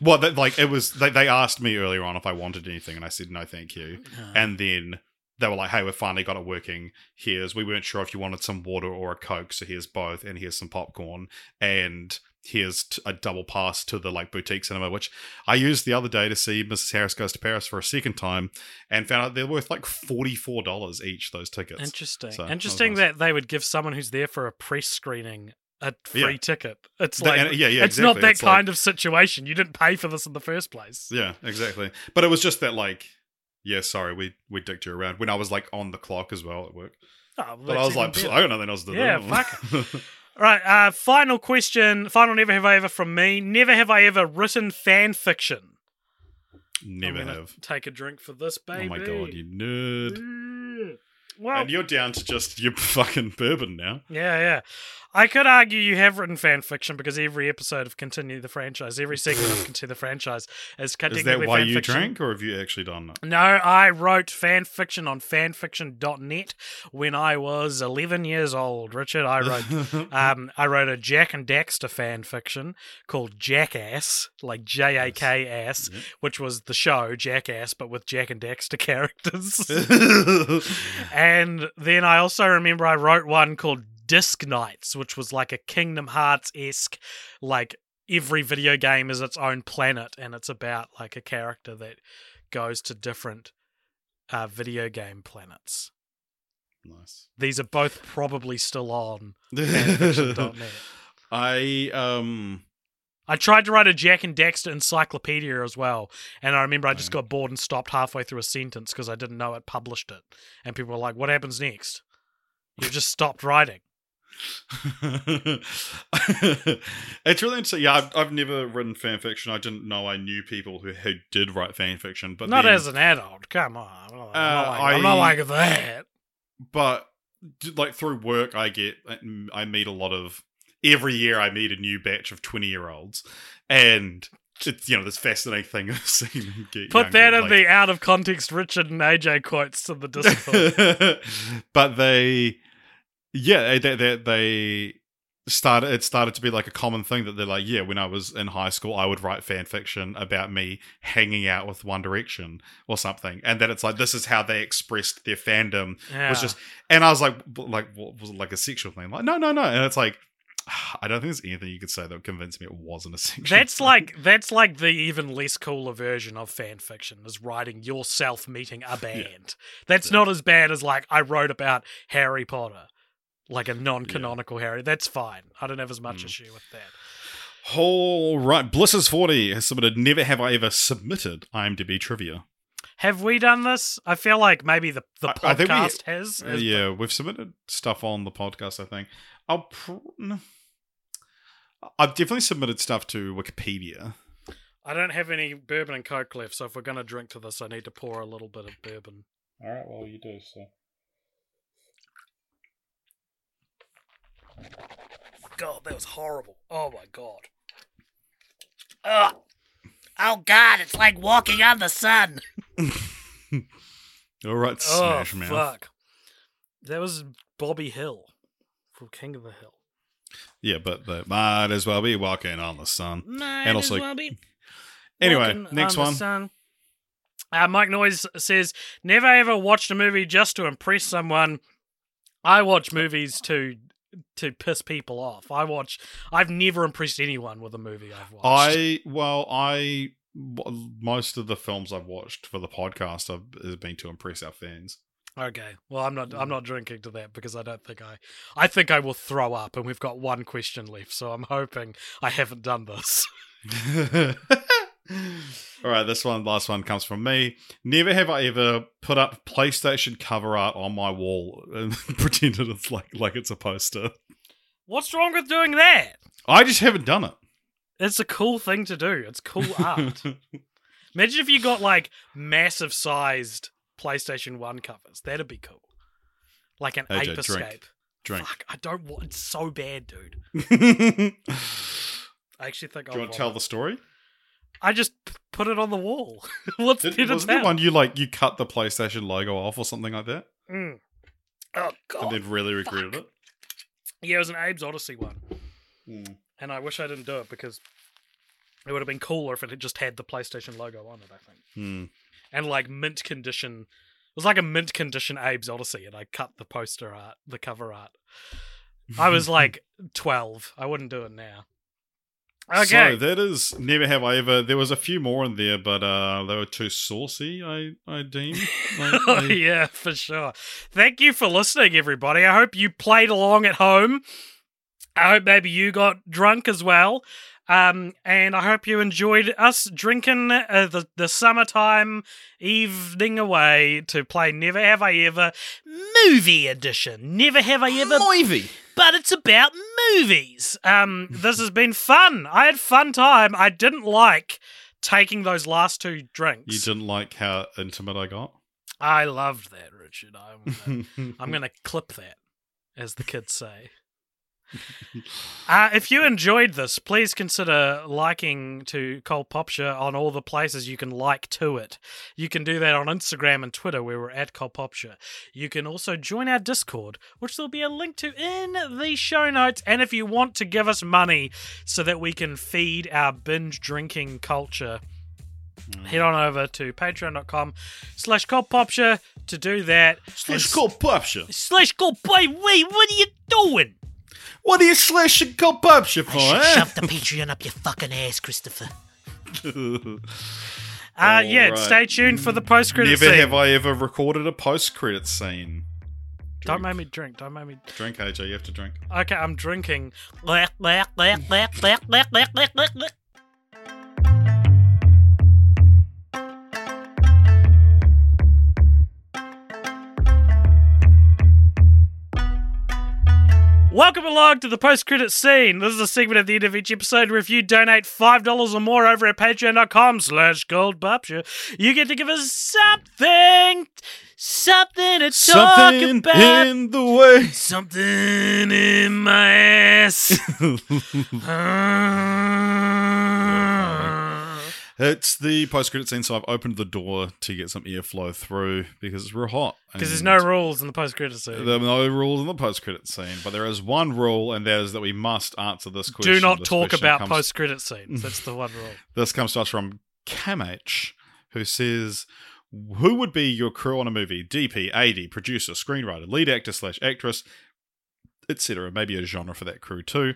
Well, that, like it was. They, they asked me earlier on if I wanted anything, and I said no, thank you. Uh, And then they were like, "Hey, we've finally got it working. Here's we weren't sure if you wanted some water or a coke, so here's both, and here's some popcorn, and here's t- a double pass to the like boutique cinema, which I used the other day to see Mrs. Harris Goes to Paris for a second time, and found out they're worth like forty four dollars each. Those tickets. Interesting. So, that Interesting nice. that they would give someone who's there for a press screening a free Yeah. ticket. It's like, and- yeah, yeah, it's not that It's like- kind of situation. You didn't pay for this in the first place. Yeah, exactly. But it was just that like, yeah, sorry, we we dicked you around when I was like on the clock as well at work. Oh, well, But I was like, even "Pfft, better. I got nothing else to Yeah, do. fuck Right, uh, final question. Final never have I ever from me. Never have I ever written fan fiction. Never have. Take a drink for this, baby. Oh my god, you nerd. Mm. Well, And you're down to just your fucking bourbon now. yeah, yeah. I could argue you have written fan fiction because every episode of Continue the Franchise, every segment of Continue the Franchise is Is that why fan you fiction. drank, or have you actually done that? No, I wrote fan fiction on fanfiction.net when I was 11 years old. Richard, I wrote um, I wrote a Jak and Daxter fan fiction called Jackass, like J A K S, which was the show Jackass, but with Jak and Daxter characters. and then I also remember I wrote one called Disc Knights, which was like a Kingdom Hearts esque, like every video game is its own planet, and it's about like a character that goes to different uh, video game planets. nice. These are both probably still on I um I tried to write a Jak and Daxter encyclopedia as well, and I remember I just got bored and stopped halfway through a sentence because I didn't know it published it, and people were like, "What happens next?" You just stopped writing. it's really interesting. Yeah, I've, I've never written fan fiction. I didn't know I knew people who, who did write fan fiction, but not then- as an adult. Come on, I'm not, I'm not Uh, like, I'm not like that. but like through work i get i meet a lot of every year i meet a new batch of 20 year olds and it's you know this fascinating thing of seeing them get Put that in like- the out of context Richard and AJ quotes to the Discord. but they yeah they, they they started it started to be like a common thing that they're like yeah when i was in high school i would write fan fiction about me hanging out with one direction or something and that it's like this is how they expressed their fandom yeah. was just and i was like like what was it like a sexual thing like no no no and it's like i don't think there's anything you could say that would convince me it wasn't a sexual That's thing. like that's like the even less cooler version of fan fiction is writing yourself meeting a band. That's Yeah. not as bad as like I wrote about Harry Potter, like a non-canonical Harry. That's fine. I don't have as much Mm. issue with that. all right bliss's 40 has submitted never have i ever submitted imdb trivia Have we done this? I feel like maybe the the I- I think we- podcast has. Uh, yeah, we've submitted stuff on the podcast. I think I'll. Pr-. I've definitely submitted stuff to Wikipedia. I don't have any bourbon and coke left, so if we're gonna drink to this, I need to pour a little bit of bourbon. All right, well you do so. God, that was horrible. Oh my god. Ugh. Oh god, it's like walking on the sun. All right, Oh Smash Mouth. fuck. That was Bobby Hill from King of the Hill. Yeah, but they might as well be walking on the sun. Might And also- as well be Anyway, walking next on the one. sun. Uh, Mike Noyes says, "Never ever watched a movie just to impress someone. I watch movies to to piss people off. I watch. I've never impressed anyone with a movie I've watched. I well, I most of the films I've watched for the podcast have has been to impress our fans. okay. Well, I'm not. I'm mm. not drinking to that because I don't think I. I think I will throw up, and we've got one question left. So I'm hoping I haven't done this. All right, this one, last one comes from me. Never have I ever put up PlayStation cover art on my wall and pretended it's like like it's a poster. What's wrong with doing that? I just haven't done it. It's a cool thing to do. It's cool art. Imagine if you got like massive sized PlayStation 1 covers. That'd be cool. Like an AJ, Ape drink. Escape. Drink. Fuck, I don't want it's so bad, dude. I actually think you I'll Do you want to tell the story? I just put it on the wall. What's Did, wasn't the one you like you cut the PlayStation logo off or something like that, Mm. Oh god! and then really regretted fuck. Yeah, it was an Abe's Oddysee one. Mm. And I wish I didn't do it because it would have been cooler if it had just had the PlayStation logo on it, I think. Hmm. And like mint condition it was like a mint condition Abe's Oddysee and I cut the poster art, the cover art. I was like 12. I wouldn't do it now. Okay. So that is never have I ever. There was a few more in there, but uh, they were too saucy. I I deem. I, oh, I- yeah, for sure. Thank you for listening, everybody. I hope you played along at home. I hope maybe you got drunk as well. Um, and I hope you enjoyed us drinking uh, the, the summertime evening away to play Never Have I Ever Movie Edition. Never Have I Ever Movie. but it's about movies. Um, this has been fun. I had fun time. I didn't like taking those last two drinks. You didn't like how intimate I got. I loved that, Richard. I'm gonna, I'm gonna clip that, as the kids say. Uh, if you enjoyed this, please consider liking to Cult Popture on all the places you can like to it. You can do that on Instagram and Twitter, where we're at Cult Popture. You can also join our Discord, which there'll be a link to in the show notes. And if you want to give us money so that we can feed our binge drinking culture, head on over to patreon.com slash Cult Popture to do that. Slash Popsha. Slash Boy, wait, what are you doing? What are you slashing call Popsha for? Sh- eh? Shove the Patreon up your fucking ass, Christopher. Uh, yeah, right. stay tuned for the post credit Never scene. have I ever recorded a post-credit scene. Don't make me drink. Don't make me. Drink, AJ. You have to drink. Okay, I'm drinking. Welcome along to the post credit scene. This is a segment at the end of each episode where if you donate $5 or more over at patreon.com slash cultpopture, you get to give us something, something to talk Something about. in the way. Something in my ass. Ah. It's the post-credit scene, so I've opened the door to get some airflow through because it's real hot. Because there's no rules in the post credit scene. There are no rules in the post-credit scene, but there is one rule, and that is that we must answer this question. Do not This talk question about comes- post credit scenes. That's the one rule. This comes to us from Camh, who says, "Who would be your crew on a movie? DP, AD, producer, screenwriter, lead actor slash actress, etc. Maybe a genre for that crew too.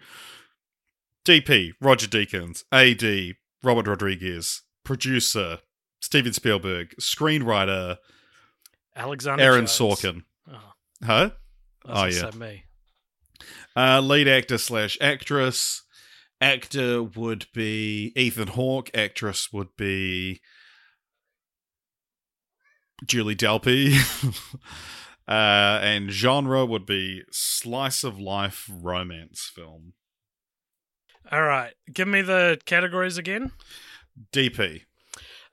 DP, Roger Deakins. AD, Robert Rodriguez. Producer, Steven Spielberg. Screenwriter, Alexander Aaron Jones. Sorkin. Oh, Huh? Oh, yeah. me. Uh, lead actor slash actress. Actor would be Ethan Hawke. Actress would be Julie Delpy. uh, and genre would be slice of life romance film. All right, give me the categories again. DP.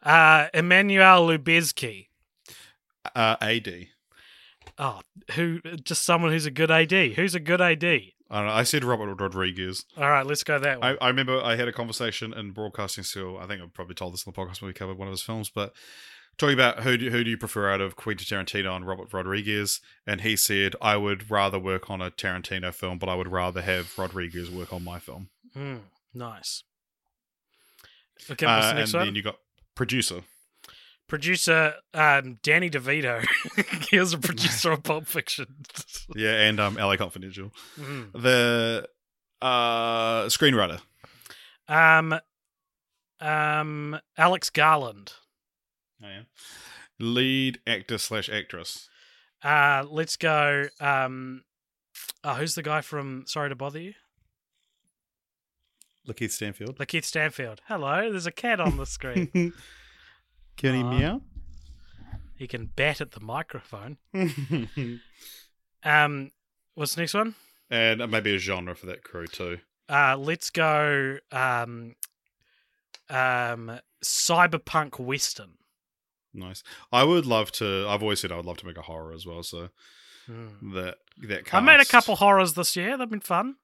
Uh, Emmanuel Lubezki. Uh, AD. Oh, who? Just someone who's a good AD. Who's a good AD? I don't know. I said Robert Rodriguez. All right, let's go that way. I, I remember I had a conversation in broadcasting school. I think I probably told this in the podcast when we covered one of his films, but talking about who do, who do you prefer out of Quentin Tarantino and Robert Rodriguez, and he said I would rather work on a Tarantino film, but I would rather have Rodriguez work on my film. Hmm, nice. Okay, what's Uh, the next and one? then you got producer. Producer um, Danny DeVito. he was a producer of Pulp Fiction. Yeah, and um, LA Confidential. Mm. The uh, screenwriter. Um, um, Alex Garland. Oh, yeah. Lead actor slash actress. Uh, let's go. Um, oh, who's the guy from Sorry to Bother You? Lakeith Stanfield. Lakeith Stanfield. Hello, there's a cat on the screen. Can he Aw. meow? he can bat at the microphone. Um, what's the next one? and maybe a genre for that crew too. Uh, let's go. Um, um, cyberpunk western. Nice. I would love to. I've always said I would love to make a horror as well. So Hmm. that that. I made a couple horrors this year. They've been fun.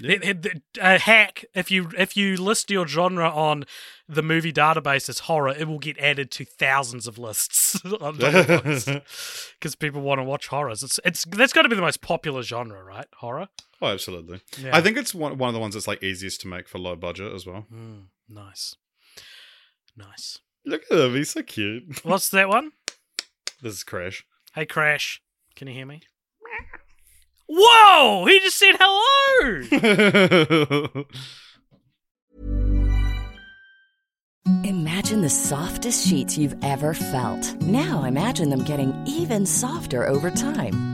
Yeah. It- it- a hack if you if you list your genre on the movie database as horror, it will get added to thousands of lists because people want to watch horrors. It's it's that's got to be the most popular genre, right? Horror. Oh, absolutely. Yeah. I think it's one one of the ones that's like easiest to make for low budget as well. Mm, nice, nice. Look at him. He's so cute. What's that one? This is Crash. Hey, Crash, can you hear me? Whoa! He just said hello. Imagine the softest sheets you've ever felt. Now imagine them getting even softer over time.